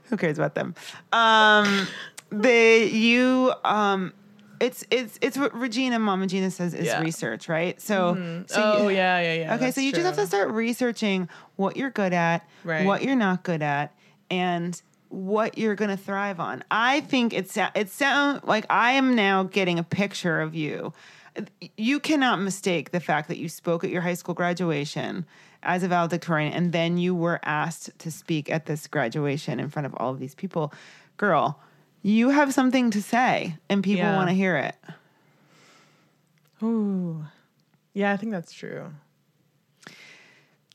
Who cares about them? Um, they you um, it's it's it's what Regena Mama Gena says is Yeah. research, right? So, so oh, you, yeah, yeah, yeah. Okay, so you just have to start researching what you're good at, Right. what you're not good at, and what you're to thrive on. I think it's it sound like I am now getting a picture of you. You cannot mistake the fact that you spoke at your high school graduation as a valedictorian and then you were asked to speak at this graduation in front of all of these people. Girl, you have something to say and people Yeah. want to hear it. Ooh. Yeah, I think that's true.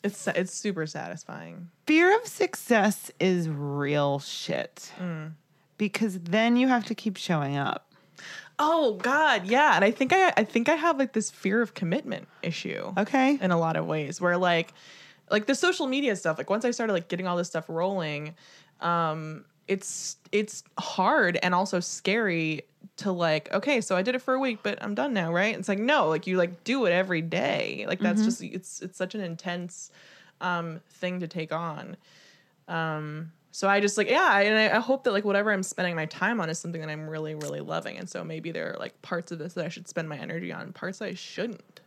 It's it's super satisfying. fear of success is real shit Mm. because then you have to keep showing up. Oh God, yeah. And I think I I think I have like this fear of commitment issue. Okay. In a lot of ways, where like like the social media stuff, like once I started like getting all this stuff rolling, um, it's it's hard and also scary to like, okay, so I did it for a week, but I'm done now, right? It's like, no, like you like do it every day. Like that's just it's it's such an intense um thing to take on. Um so I just like yeah, and I, I hope that like whatever I'm spending my time on is something that I'm really really loving, and so maybe there are like parts of this that I should spend my energy on, parts I shouldn't.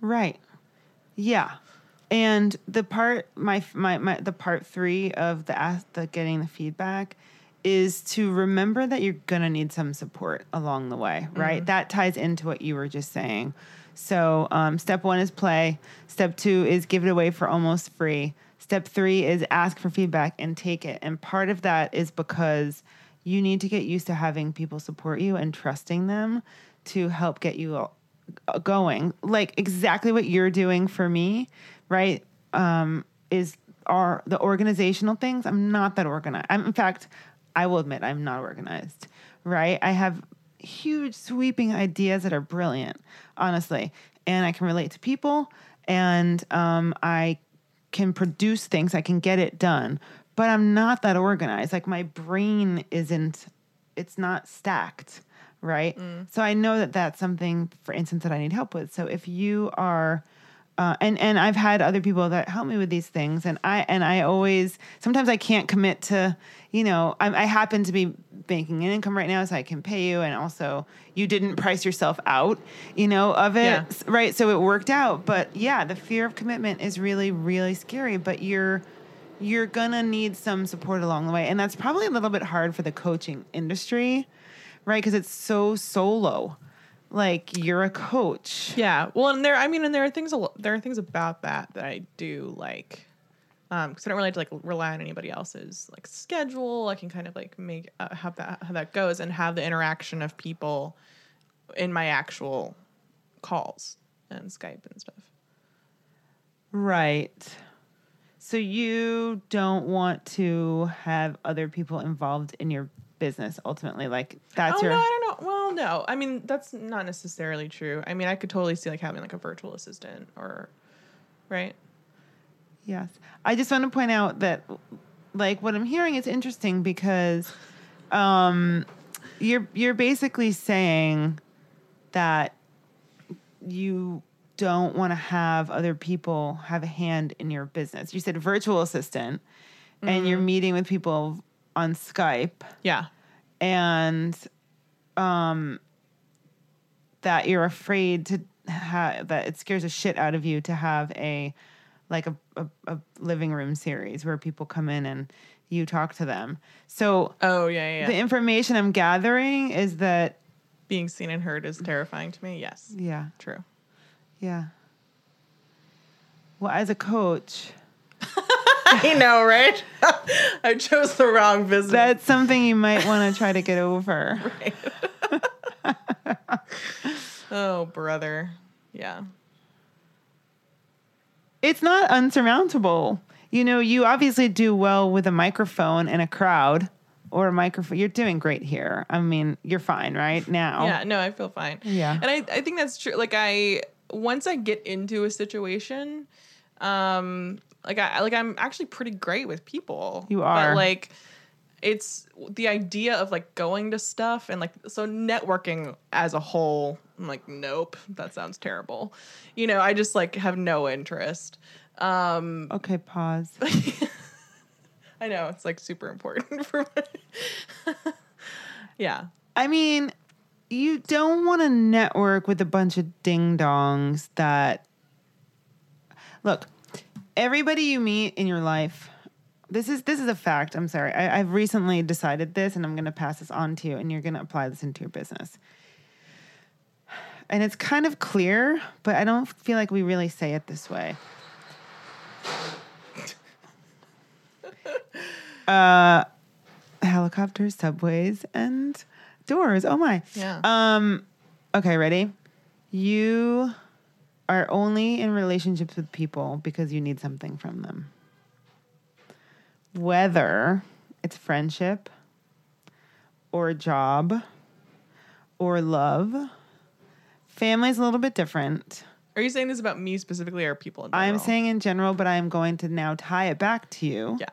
Right. Yeah. And the part my my, my the part 3 of the ask the getting the feedback is to remember that you're going to need some support along the way, right? That ties into what you were just saying. So, um, step 1 is play, step 2 is give it away for almost free. Step 3 is ask for feedback and take it. And part of that is because you need to get used to having people support you and trusting them to help get you going. Like exactly what you're doing for me right um is are the organizational things. I'm not that organized i'm in fact i will admit i'm not organized right? I have huge sweeping ideas that are brilliant honestly and i can relate to people and um i can produce things i can get it done but i'm not that organized. Like my brain isn't it's not stacked right? Mm. So i know that that's something for instance that i need help with. So if you are uh, and and I've had other people that help me with these things, and I and I always sometimes I can't commit to, you know, I, I happen to be making an income right now, so I can pay you, and also you didn't price yourself out, you know, of it, Yeah. right? So it worked out, but yeah, the fear of commitment is really really scary, but you're you're gonna need some support along the way, and that's probably a little bit hard for the coaching industry, right? Because it's so solo, like you're a coach. Yeah. Well, and there, I mean, and there are things, there are things about that that I do like, um, because I don't really have to like rely on anybody else's like schedule. I can kind of like make uh, have that how that goes and have the interaction of people in my actual calls and Skype and stuff. Right. So you don't want to have other people involved in your business ultimately. Like that's oh your no, I don't know. Well, no, I mean that's not necessarily true. I mean, I could totally see like having like a virtual assistant or, right? Yes. I just want to point out that like what I'm hearing is interesting because um you're you're basically saying that you don't want to have other people have a hand in your business. You said virtual assistant and you're meeting with people on Skype Yeah. and um that you're afraid to have that it scares the shit out of you to have a like a, a, a living room series where people come in and you talk to them so Oh yeah, yeah. yeah. the information i'm gathering is that Being seen and heard is terrifying to me. Yes. yeah True. yeah well as a coach I know, right? I chose the wrong business. that's something you might want to try to get over oh, brother. Yeah. it's not unsurmountable. You know, you obviously do well with a microphone and a crowd or a microphone. You're doing great here. I mean, you're fine right now. Yeah, no, I feel fine. Yeah. And I, I think that's true. Like I once I get into a situation, um, like I like I'm actually pretty great with people. You are. But like it's the idea of like going to stuff and like so networking as a whole, I'm like, nope, that sounds terrible. You know, I just like have no interest. Um Okay, pause. I know it's like super important for me. yeah. I mean, you don't want to network with a bunch of ding dongs that look, everybody you meet in your life. This is this is a fact. I'm sorry. I, I've recently decided this, and I'm going to pass this on to you, and you're going to apply this into your business. And it's kind of clear, but I don't feel like we really say it this way. Uh, helicopters, subways, and doors. Oh my. Yeah. Um, okay, ready? You are only in relationships with people because you need something from them. Whether it's friendship or a job or love. Family's a little bit different. Are you saying this about me specifically or people in general? I'm saying in general, but I'm going to now tie it back to you. Yeah.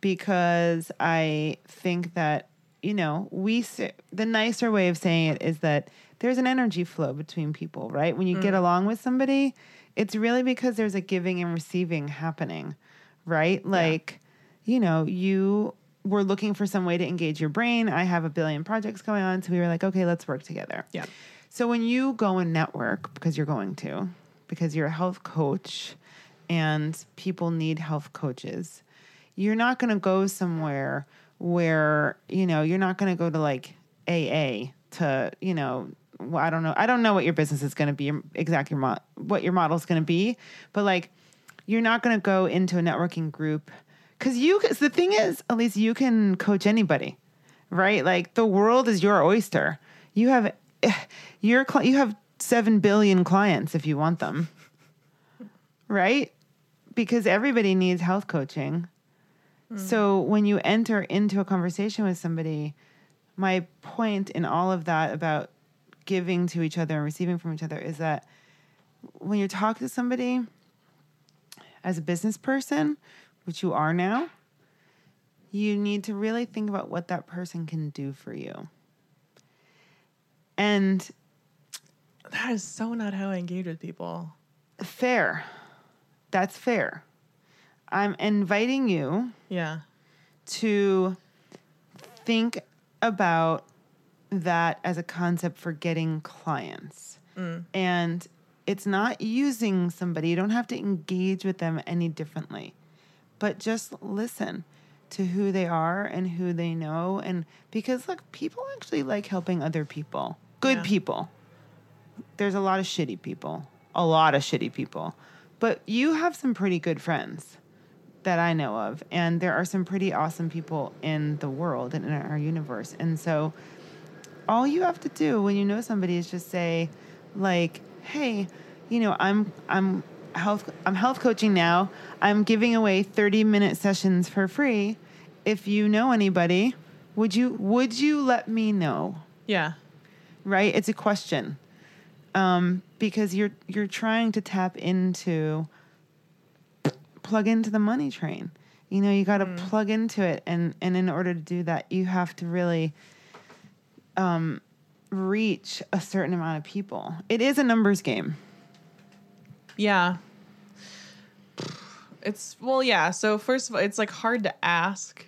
because I think that you know we s- the nicer way of saying it is that there's an energy flow between people, right? When you get mm. along with somebody, it's really because there's a giving and receiving happening, right? Like, you know, you were looking for some way to engage your brain. I have a billion projects going on, so we were like, okay, let's work together. Yeah. So when you go and network, because you're going to, because you're a health coach and people need health coaches, you're not going to go somewhere where, you know, you're not going to go to like AA to, you know, well, I don't know. I don't know what your business is going to be, exactly your mo- what your model is going to be, but like you're not going to go into a networking group because you, cause the thing is, at least you can coach anybody right? Like the world is your oyster. You have your cli- you have 7 billion clients if you want them. Right? Because everybody needs health coaching. Hmm. So when you enter into a conversation with somebody, my point in all of that about giving to each other and receiving from each other is that when you talk to somebody as a business person, which you are now, you need to really think about what that person can do for you. And That is so not how I engage with people. fair. That's fair. I'm inviting you Yeah. to think about that as a concept for getting clients. Mm. And it's not using somebody, you don't have to engage with them any differently, but just listen to who they are and who they know. And because, look, people actually like helping other people, good Yeah. people. There's a lot of shitty people, a lot of shitty people, but you have some pretty good friends that I know of. And there are some pretty awesome people in the world and in our universe. And so all you have to do when you know somebody is just say, like, hey, you know, I'm I'm health I'm health coaching now. I'm giving away 30 minute sessions for free. If you know anybody, would you would you let me know? Yeah. right? It's a question. Um, because you're you're trying to tap into plug into the money train. You know, you got to plug into it and and in order to do that, you have to really um reach a certain amount of people. It is a numbers game. Yeah. It's well, yeah. So first of all, it's like hard to ask.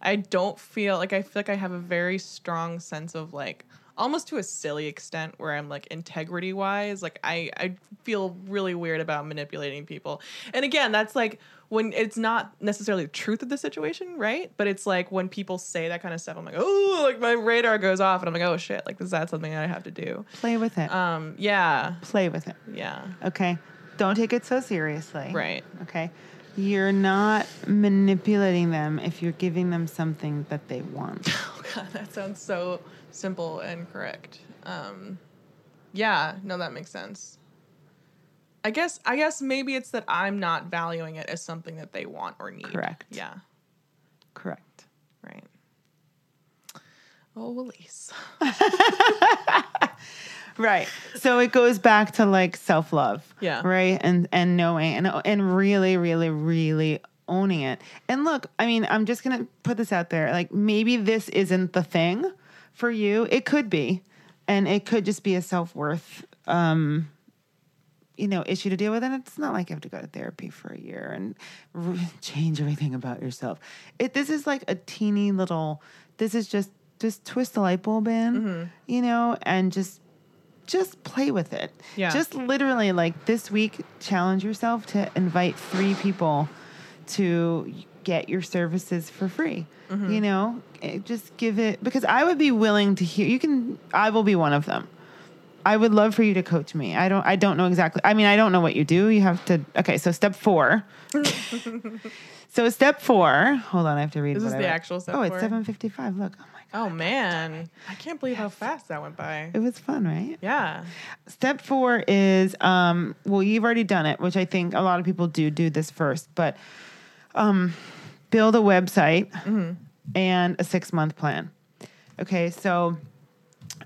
I don't feel like I feel like I have a very strong sense of like almost to a silly extent where I'm like integrity wise, like I I feel really weird about manipulating people. And again, that's like when it's not necessarily the truth of the situation, right? But it's like when people say that kind of stuff, I'm like, oh, like my radar goes off, and I'm like, oh shit, like is that something I have to do? Play with it. Um, yeah, Play with it. yeah, Okay? Don't take it so seriously. right. Okay? You're not manipulating them if you're giving them something that they want. Oh god, that sounds so simple and correct. Um, yeah, no, that makes sense. I guess I guess maybe it's that I'm not valuing it as something that they want or need. Correct. Yeah. Correct. Right. Oh, Elise. Right. So it goes back to like self love. Yeah. Right. And and knowing and and really, really, really owning it. And look, I mean, I'm just gonna put this out there. Like maybe this isn't the thing for you. It could be. And it could just be a self worth um you know issue to deal with and it's not like you have to go to therapy for a year and r- change everything about yourself. It this is like a teeny little this is just just twist the light bulb in you know and just just play with it. Yeah. just literally like this week challenge yourself to invite three people to get your services for free you know? Eh, just give it because i would be willing to hear you can i will be one of them I would love for you to coach me. I don't I don't know exactly. I mean, I don't know what you do. You have to Okay, so step 4. so step 4. Hold on, I have to read This is I the wrote. actual step Oh, it's 7:55. Look. Oh my god. Oh man, I can't believe how fast that went by. It was fun, right? Yeah. Step 4 is um well, you've already done it, which I think a lot of people do do this first, but um build a website and a 6-month plan. Okay, so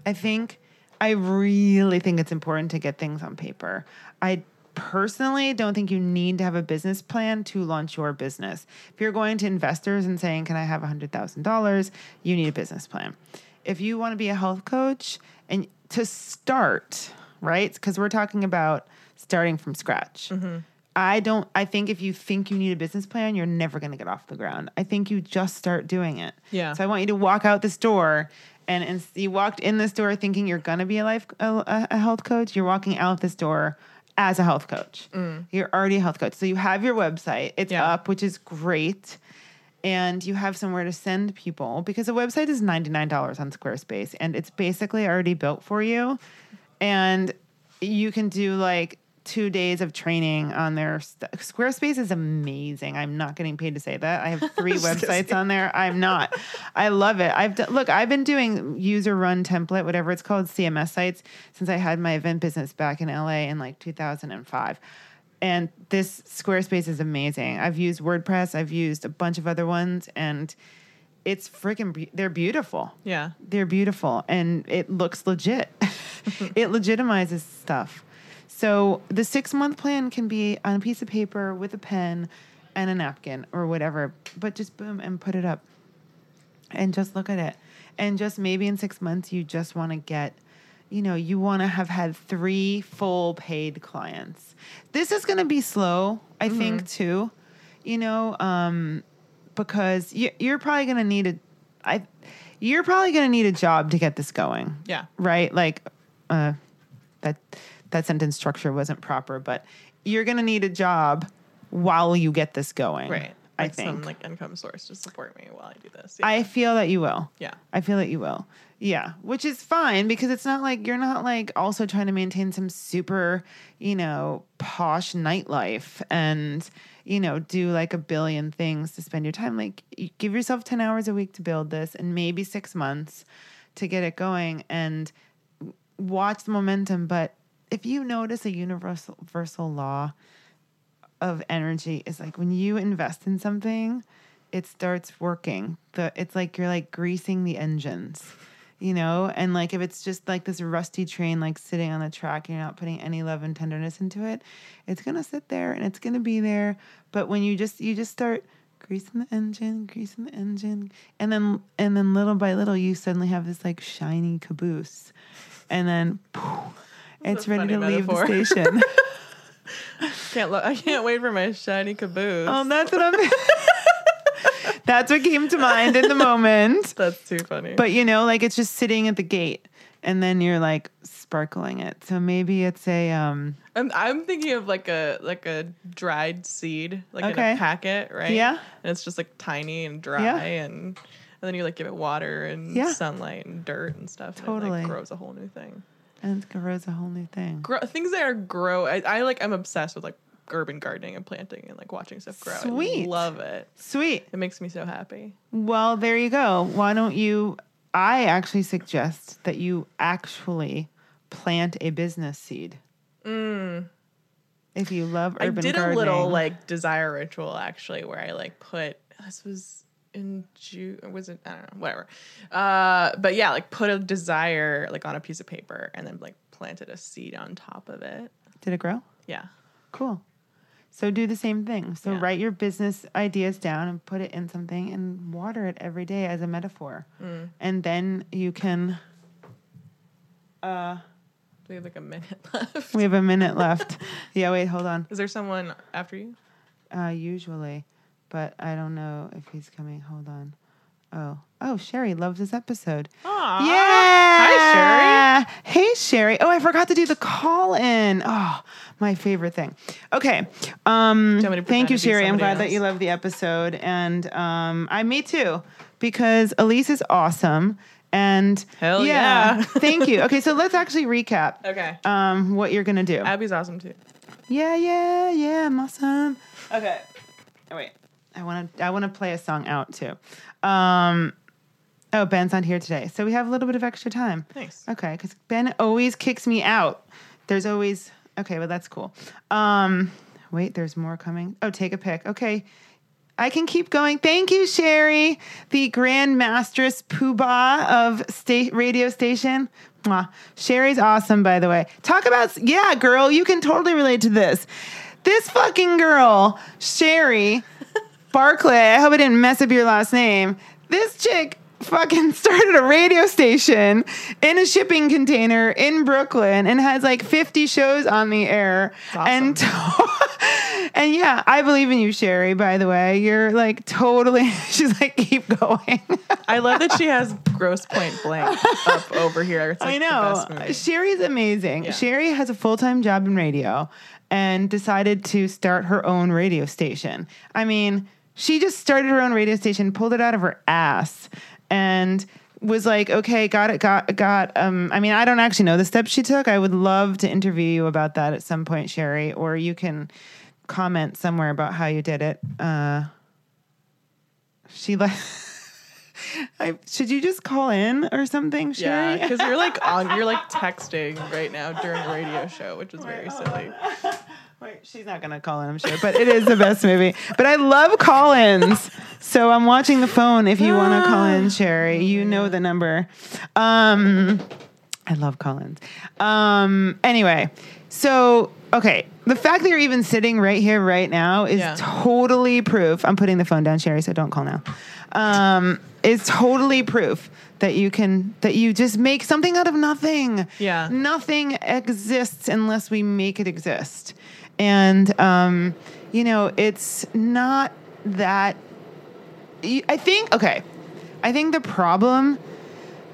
I think I really think it's important to get things on paper. I personally don't think you need to have a business plan to launch your business. If you're going to investors and saying, "Can I have $100,000?" you need a business plan. If you want to be a health coach and to start, right? Cuz we're talking about starting from scratch. Mm-hmm. I don't I think if you think you need a business plan, you're never going to get off the ground. I think you just start doing it. Yeah. So I want you to walk out this door and, and you walked in this door thinking you're going to be a life a, a health coach, you're walking out this door as a health coach. Mm. You're already a health coach. So you have your website. It's Yeah. up, which is great. And you have somewhere to send people because a website is $99 on Squarespace and it's basically already built for you. And you can do like two days of training on their st- Squarespace is amazing. I'm not getting paid to say that. I have three websites on there. I'm not. I love it. I've done, look. I've been doing user run template, whatever it's called, CMS sites since I had my event business back in LA in like 2005. And this Squarespace is amazing. I've used WordPress. I've used a bunch of other ones, and it's freaking. Be- they're beautiful Yeah. they're beautiful and it looks legit. it legitimizes stuff. So the six month plan can be on a piece of paper with a pen and a napkin or whatever, but just boom and put it up and just look at it. And just maybe in six months, you just want to get, you know, you want to have had three full paid clients. This is going to be slow, I think, too, you know, um, because you, you're probably going to need a, I, you're probably going to need a job to get this going Yeah. right? Like, uh, that that sentence structure wasn't proper, but you're gonna need a job while you get this going, Right. I Like think. some like income source to support me while I do this. Yeah. I feel that you will. yeah. I feel that you will. Yeah, which is fine because it's not like you're not like also trying to maintain some super, you know, posh nightlife and, you know, do like a billion things to spend your time. Like, you give yourself 10 hours a week to build this and maybe six months to get it going and watch the momentum. But if you notice a universal, universal law, of energy is like when you invest in something, it starts working. The it's like you're like greasing the engines, you know? And like if it's just like this rusty train like sitting on the track, and you're not putting any love and tenderness into it, it's gonna sit there and it's gonna be there. But when you just you just start greasing the engine, greasing the engine, and then and then little by little you suddenly have this like shiny caboose. And then poof, it's ready to funny leave the station. Can't lo- I can't wait for my shiny caboose. Oh, that's what I'm. that's what came to mind in the moment. That's too funny. But you know, like it's just sitting at the gate, and then you're like sparkling it. So maybe it's a um. I'm, I'm thinking of like a like a dried seed, like in a packet, right? Yeah. And it's just like tiny and dry, Yeah. and and then you like give it water and Yeah. sunlight and dirt and stuff. And it Totally. like grows a whole new thing. And grows a whole new thing. Grow, things that are grow. I, I like. I'm obsessed with like urban gardening and planting and like watching stuff grow. Sweet. I love it. Sweet. It makes me so happy. Well, there you go. Why don't you? I actually suggest that you actually plant a business seed. If you love urban Mm. I did gardening. a little like desire ritual actually, where I like put this was in June. Was it? I don't know. Whatever. Uh, but yeah, like put a desire like on a piece of paper and then like planted a seed on top of it. Did it grow? Yeah. Cool. So do the same thing. So Yeah. write your business ideas down and put it in something and water it every day as a metaphor. Mm. And then you can uh We have like a minute left. we have a minute left. yeah, wait, hold on. Is there someone after you? Uh usually, but I don't know if he's coming. Hold on. Oh. Oh, Sherry loves this episode. Aw. Yeah. Hi, Sherry. Hey, Sherry. Oh, I forgot to do the call in. Oh, my favorite thing. Okay. Um, want me to thank you, Sherry. I'm glad that you love the episode. And um, I, me too, because Elise is awesome. And Hell yeah. thank you. Okay, so let's actually recap Okay. um, what you're going to do. Abby's awesome too. Yeah, yeah, yeah, I'm awesome. Okay. Oh wait. I want to I want to play a song out too. Um Oh, Ben's not here today. So we have a little bit of extra time. Thanks. Okay, cuz Ben always kicks me out. There's always Okay, well that's cool. Um wait, there's more coming. Oh, take a pic. Okay. I can keep going. Thank you, Sherry, the Grand Mistress Poobah of state radio station. Mwah. Sherry's awesome, by the way. Talk about yeah, girl. You can totally relate to this. This fucking girl, Sherry Barclay. I hope I didn't mess up your last name. This chick fucking started a radio station in a shipping container in Brooklyn and has like 50 shows on the air. And and yeah, I believe in you, Sherry, by the way. You're like totally she's like, keep going. I love that she has Grosse Pointe Blank up over here. Like I know. Sherry's amazing. Yeah. Sherry has a full time job in radio and decided to start her own radio station. I mean, she just started her own radio station, pulled it out of her ass, and was like, okay, got it, got, got. Um, I mean, I don't actually know the steps she took. I would love to interview you about that at some point, Sherry, or you can comment somewhere about how you did it. Uh, she like. I, should you just call in or something, Sherry? Yeah, because you're like on, you're like texting right now during a radio show, which is very silly. She's not gonna call in, I'm sure, but it is the best movie. But I love call-ins, so I'm watching the phone. If you want to call in, Sherry, you know the number. Um, I love call-ins. Um, anyway, so okay, the fact that you're even sitting right here, right now, is Yeah. totally proof. I'm putting the phone down, Sherry, so don't call now. Um, is totally proof that you can that you just make something out of nothing. Yeah. Nothing exists unless we make it exist. And um, you know, it's not that I think okay. I think the problem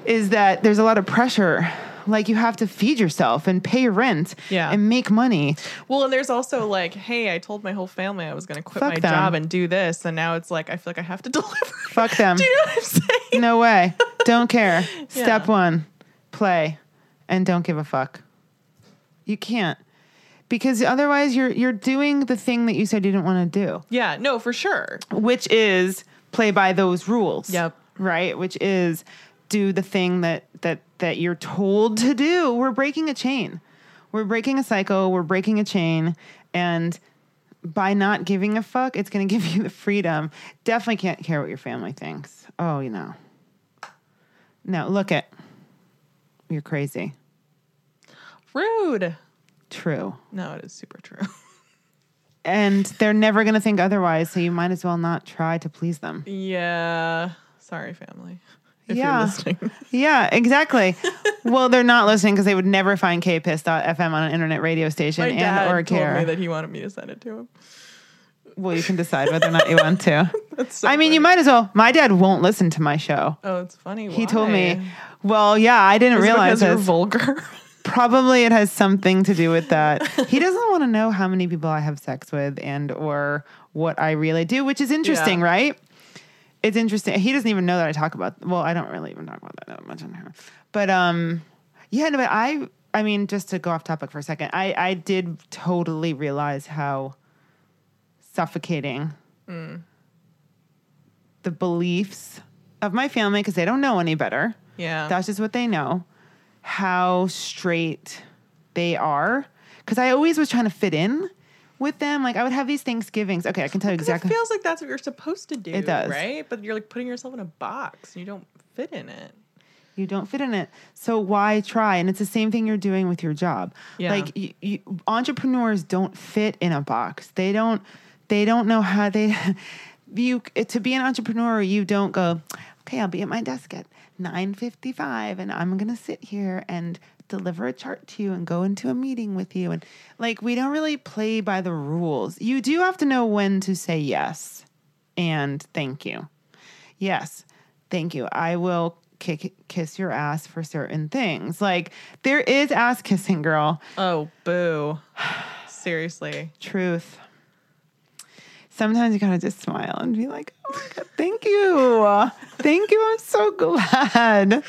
is that there's a lot of pressure. Like you have to feed yourself and pay rent Yeah. and make money. Well, and there's also like, hey, I told my whole family I was going to quit Fuck my them. job and do this, and now it's like I feel like I have to deliver. Fuck them. do you know what I'm saying? No way. Don't care. Step one, play, and don't give a fuck. You can't. Because otherwise you're you're doing the thing that you said you didn't want to do. Yeah, no, for sure. which is play by those rules. Yep. Right? Which is do the thing that that that you're told to do. We're breaking a chain. We're breaking a cycle, we're breaking a chain and by not giving a fuck, it's going to give you the freedom. Definitely can't care what your family thinks. Oh, you know. No, look at you're crazy. Rude. True. No, it is super true. And they're never going to think otherwise, so you might as well not try to please them. yeah. Sorry, family. If Yeah. you're listening. Yeah, exactly. well, they're not listening because they would never find kpiss.fm on an internet radio station My and dad or told me care. that he wanted me to send it to him. well, you can decide whether or not you want to. So I mean, you might as well. My dad won't listen to my show. Oh, it's funny. He told me, well, yeah, I didn't Is it realize because you're this. vulgar. Probably it has something to do with that. he doesn't want to know how many people I have sex with and or what I really do, which is interesting, Yeah. right? It's interesting. He doesn't even know that I talk about. Well, I don't really even talk about that that much on here. But um, yeah, no, but I, I mean, just to go off topic for a second, I, I did totally realize how suffocating the beliefs of my family because they don't know any better. yeah. That's just what they know. How straight they are. Because I always was trying to fit in with them. Like I would have these Thanksgivings. Okay, I can tell you exactly. It feels like that's what you're supposed to do. It does. right? But you're like putting yourself in a box. and You don't fit in it. you don't fit in it. So why try? And it's the same thing you're doing with your job. Yeah. Like you, you, entrepreneurs don't fit in a box. They don't. They don't know how they. You to be an entrepreneur, you don't go. Okay, I'll be at my desk at nine fifty five, and I'm gonna sit here and deliver a chart to you and go into a meeting with you and like we don't really play by the rules. You do have to know when to say yes and thank you. Yes, thank you. I will kick, kiss your ass for certain things. Like there is ass kissing, girl. Oh, boo. Seriously. Truth. Sometimes you gotta just smile and be like, "Oh my god, thank you, thank you. I'm so glad. I'm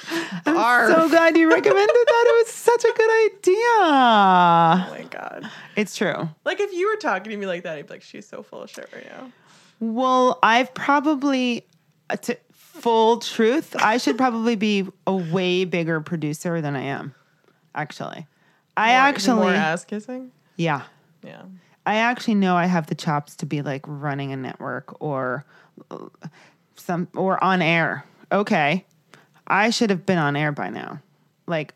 Barf. so glad you recommended that. It was such a good idea. Oh my god. It's true. Like if you were talking to me like that, I'd be like, she's so full of shit right now. Well, I've probably, uh, to full truth, I should probably be a way bigger producer than I am. Actually, I More- actually, more ass kissing. yeah, Yeah. I actually know I have the chops to be like running a network or some or on air. Okay. I should have been on air by now. Like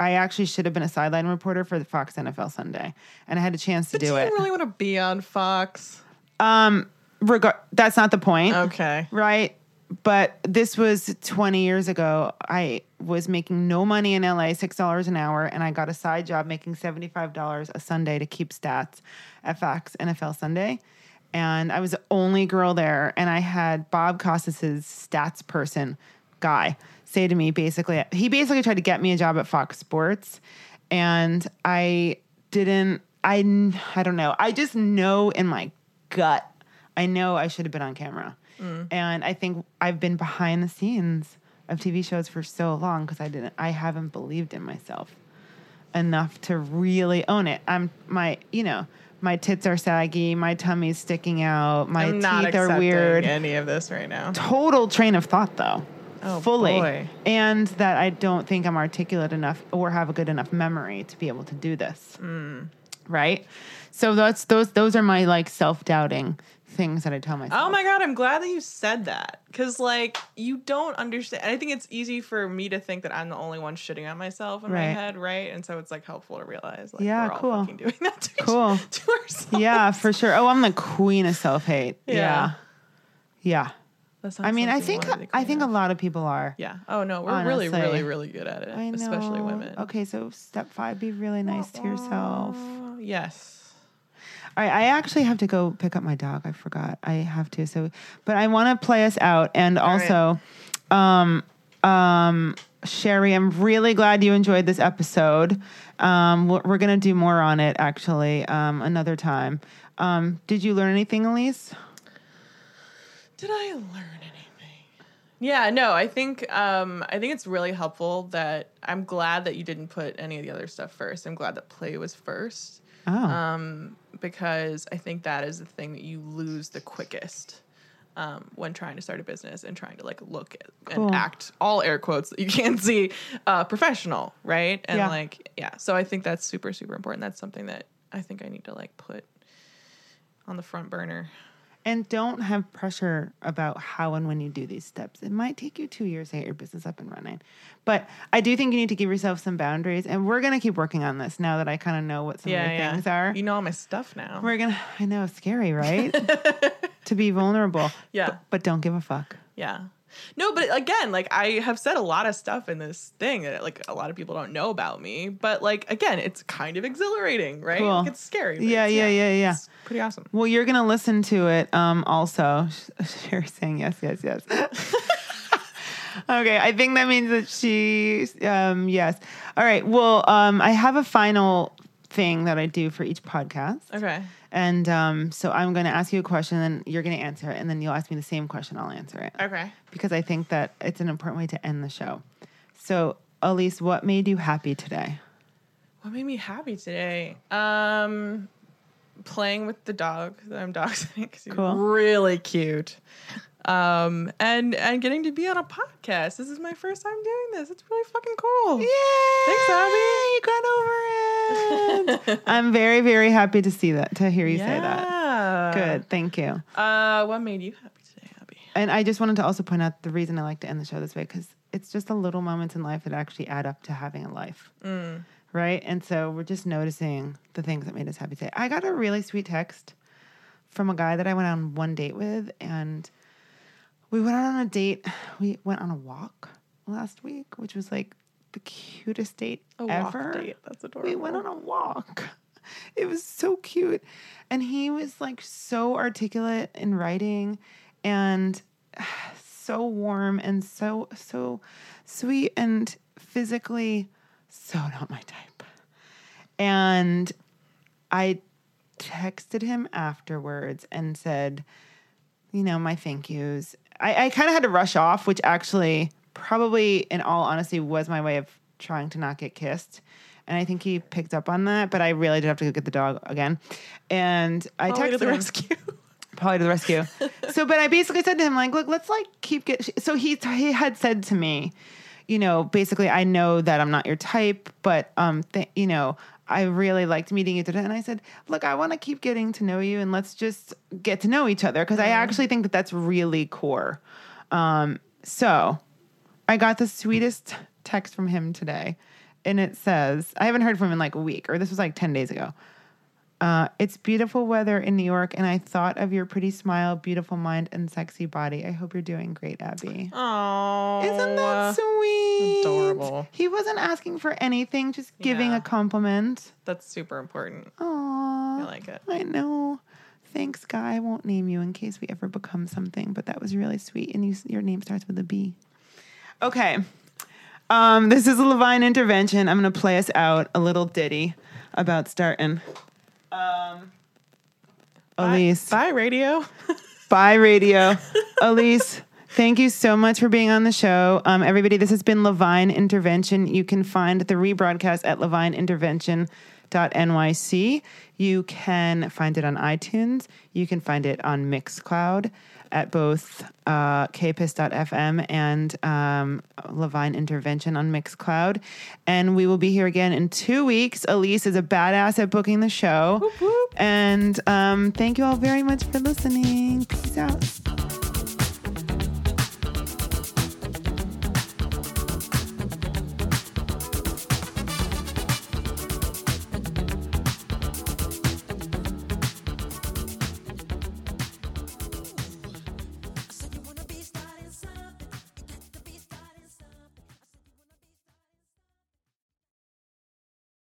I actually should have been a sideline reporter for the Fox NFL Sunday, and I had a chance to But do, do you it. really want to be on Fox? Um, regard that's not the point, Okay. right? But this was 20 years ago. I was making no money in LA, six dollars an hour, and I got a side job making $75 a Sunday to keep stats at Fox NFL Sunday. And I was the only girl there, and I had Bob Costas's stats person guy say to me basically, he basically tried to get me a job at Fox Sports, and I didn't. I I don't know. I just know in my gut. I know I should have been on camera. And I think I've been behind the scenes of TV shows for so long because I didn't I haven't believed in myself enough to really own it. I'm my, you know, my tits are saggy, my tummy's sticking out, my I'm teeth are weird. any of this right now. Total train of thought though. Oh, fully. boy. And that I don't think I'm articulate enough or have a good enough memory to be able to do this. Mm. Right? So that's those those are my like self-doubting things that I tell myself. Oh my god, I'm glad that you said that. Cause like you don't understand. I think it's easy for me to think that I'm the only one shitting on myself in my head, right? And so it's like helpful to realize like Yeah, we're all cool. fucking doing that to, each- Cool. to ourselves. Yeah, for sure. Oh, I'm the queen of self-hate. Yeah. Yeah. Yeah. I mean, I think you wanna be the I think a lot of people are. Yeah. Oh no, we're really, Honestly. really, really good at it. I know. Especially women. Okay, so step five, be really nice to yourself. Uh, Yes. All right, I actually have to go pick up my dog. I forgot. I have to. So, but I want to play us out, and All right. also, um, um, Sherry, I'm really glad you enjoyed this episode. Um, we're, we're gonna do more on it actually um, another time. Um, did you learn anything, Elise? Did I learn anything? Yeah, no, I think um I think it's really helpful that I'm glad that you didn't put any of the other stuff first. I'm glad that play was first. Oh, Um because I think that is the thing that you lose the quickest. Um, when trying to start a business and trying to like look at, Cool. and act all air quotes that you can't see uh, professional right and Yeah. like yeah so i think that's super super important that's something that i think i need to like put on the front burner and don't have pressure about how and when you do these steps. It might take you two years to get your business up and running, but I do think you need to give yourself some boundaries. And we're gonna keep working on this now that I kind of know what some yeah, of the yeah. things are. You know all my stuff now. We're gonna. I know, scary, right? to be vulnerable. Yeah. But, but don't give a fuck. yeah. No, but again, like I have said a lot of stuff in this thing that like a lot of people don't know about me. But like again, it's kind of exhilarating, right? Cool. Like, it's scary. Yeah, it's- yeah, yeah, yeah. It's pretty awesome. Well, you're gonna listen to it. Um, also, Sherry's saying yes, yes, yes. okay, I think that means that she, um, yes. All right. Well, um, I have a final thing that I do for each podcast. Okay. And um, so I'm going to ask you a question, and you're going to answer it, and then you'll ask me the same question. I'll answer it Okay. because I think that it's an important way to end the show. So, Elise, what made you happy today? What made me happy today? Um, playing with the dog that I'm dog sitting because he's Cool. really cute. Um, and and getting to be on a podcast. This is my first time doing this. It's really fucking cool. Yay! Thanks, Abby. You got over it. I'm very, very happy to see that, to hear you say that. Yeah. Good. Thank you. Uh, what made you happy today, Abby? And I just wanted to also point out the reason I like to end the show this way because it's just the little moments in life that actually add up to having a life. Mm. Right. And so we're just noticing the things that made us happy today. I got a really sweet text from a guy that I went on one date with, and we went out on a date. We went on a walk last week, which was like the cutest date A ever. walk date. That's adorable. We went on a walk. It was so cute. And he was like so articulate in writing and so warm and so, so sweet and physically so not my type. And I texted him afterwards and said, you know, my thank yous. I, I kind of had to rush off, which actually probably, in all honesty, was my way of trying to not get kissed. And I think he picked up on that, but I really did have to go get the dog again. And I to texted the him, rescue. Probably to the rescue. so, but I basically said to him, like, look, let's like keep get. So he he had said to me, you know, basically, I know that I'm not your type, but um, th- you know, I really liked meeting you today. And I said, look, I want to keep getting to know you and let's just get to know each other because I actually think that that's really core. Um, so I got the sweetest text from him today. And it says, I haven't heard from him in like a week, or this was like 10 days ago. Uh, it's beautiful weather in New York, and I thought of your pretty smile, beautiful mind, and sexy body. I hope you're doing great, Abby. Oh, Isn't that sweet? adorable. He wasn't asking for anything, just giving Yeah. a compliment. That's super important. Aww. I like it. I know. Thanks, guy. I won't name you in case we ever become something, but that was really sweet. And you, your name starts with a B. Okay. Um, this is a Levine intervention. I'm going to play us out a little ditty about starting. Um, Elise. Bye, radio. Bye, radio. Elise, thank you so much for being on the show. Um, everybody, this has been Levine Intervention. You can find the rebroadcast at levineintervention.nyc. You can find it on iTunes. You can find it on Mixcloud at both uh, kpiss.fm and um, Levine Intervention on Mixcloud. And we will be here again in two weeks. Elise is a badass at booking the show. And um, thank you all very much for listening. Peace out.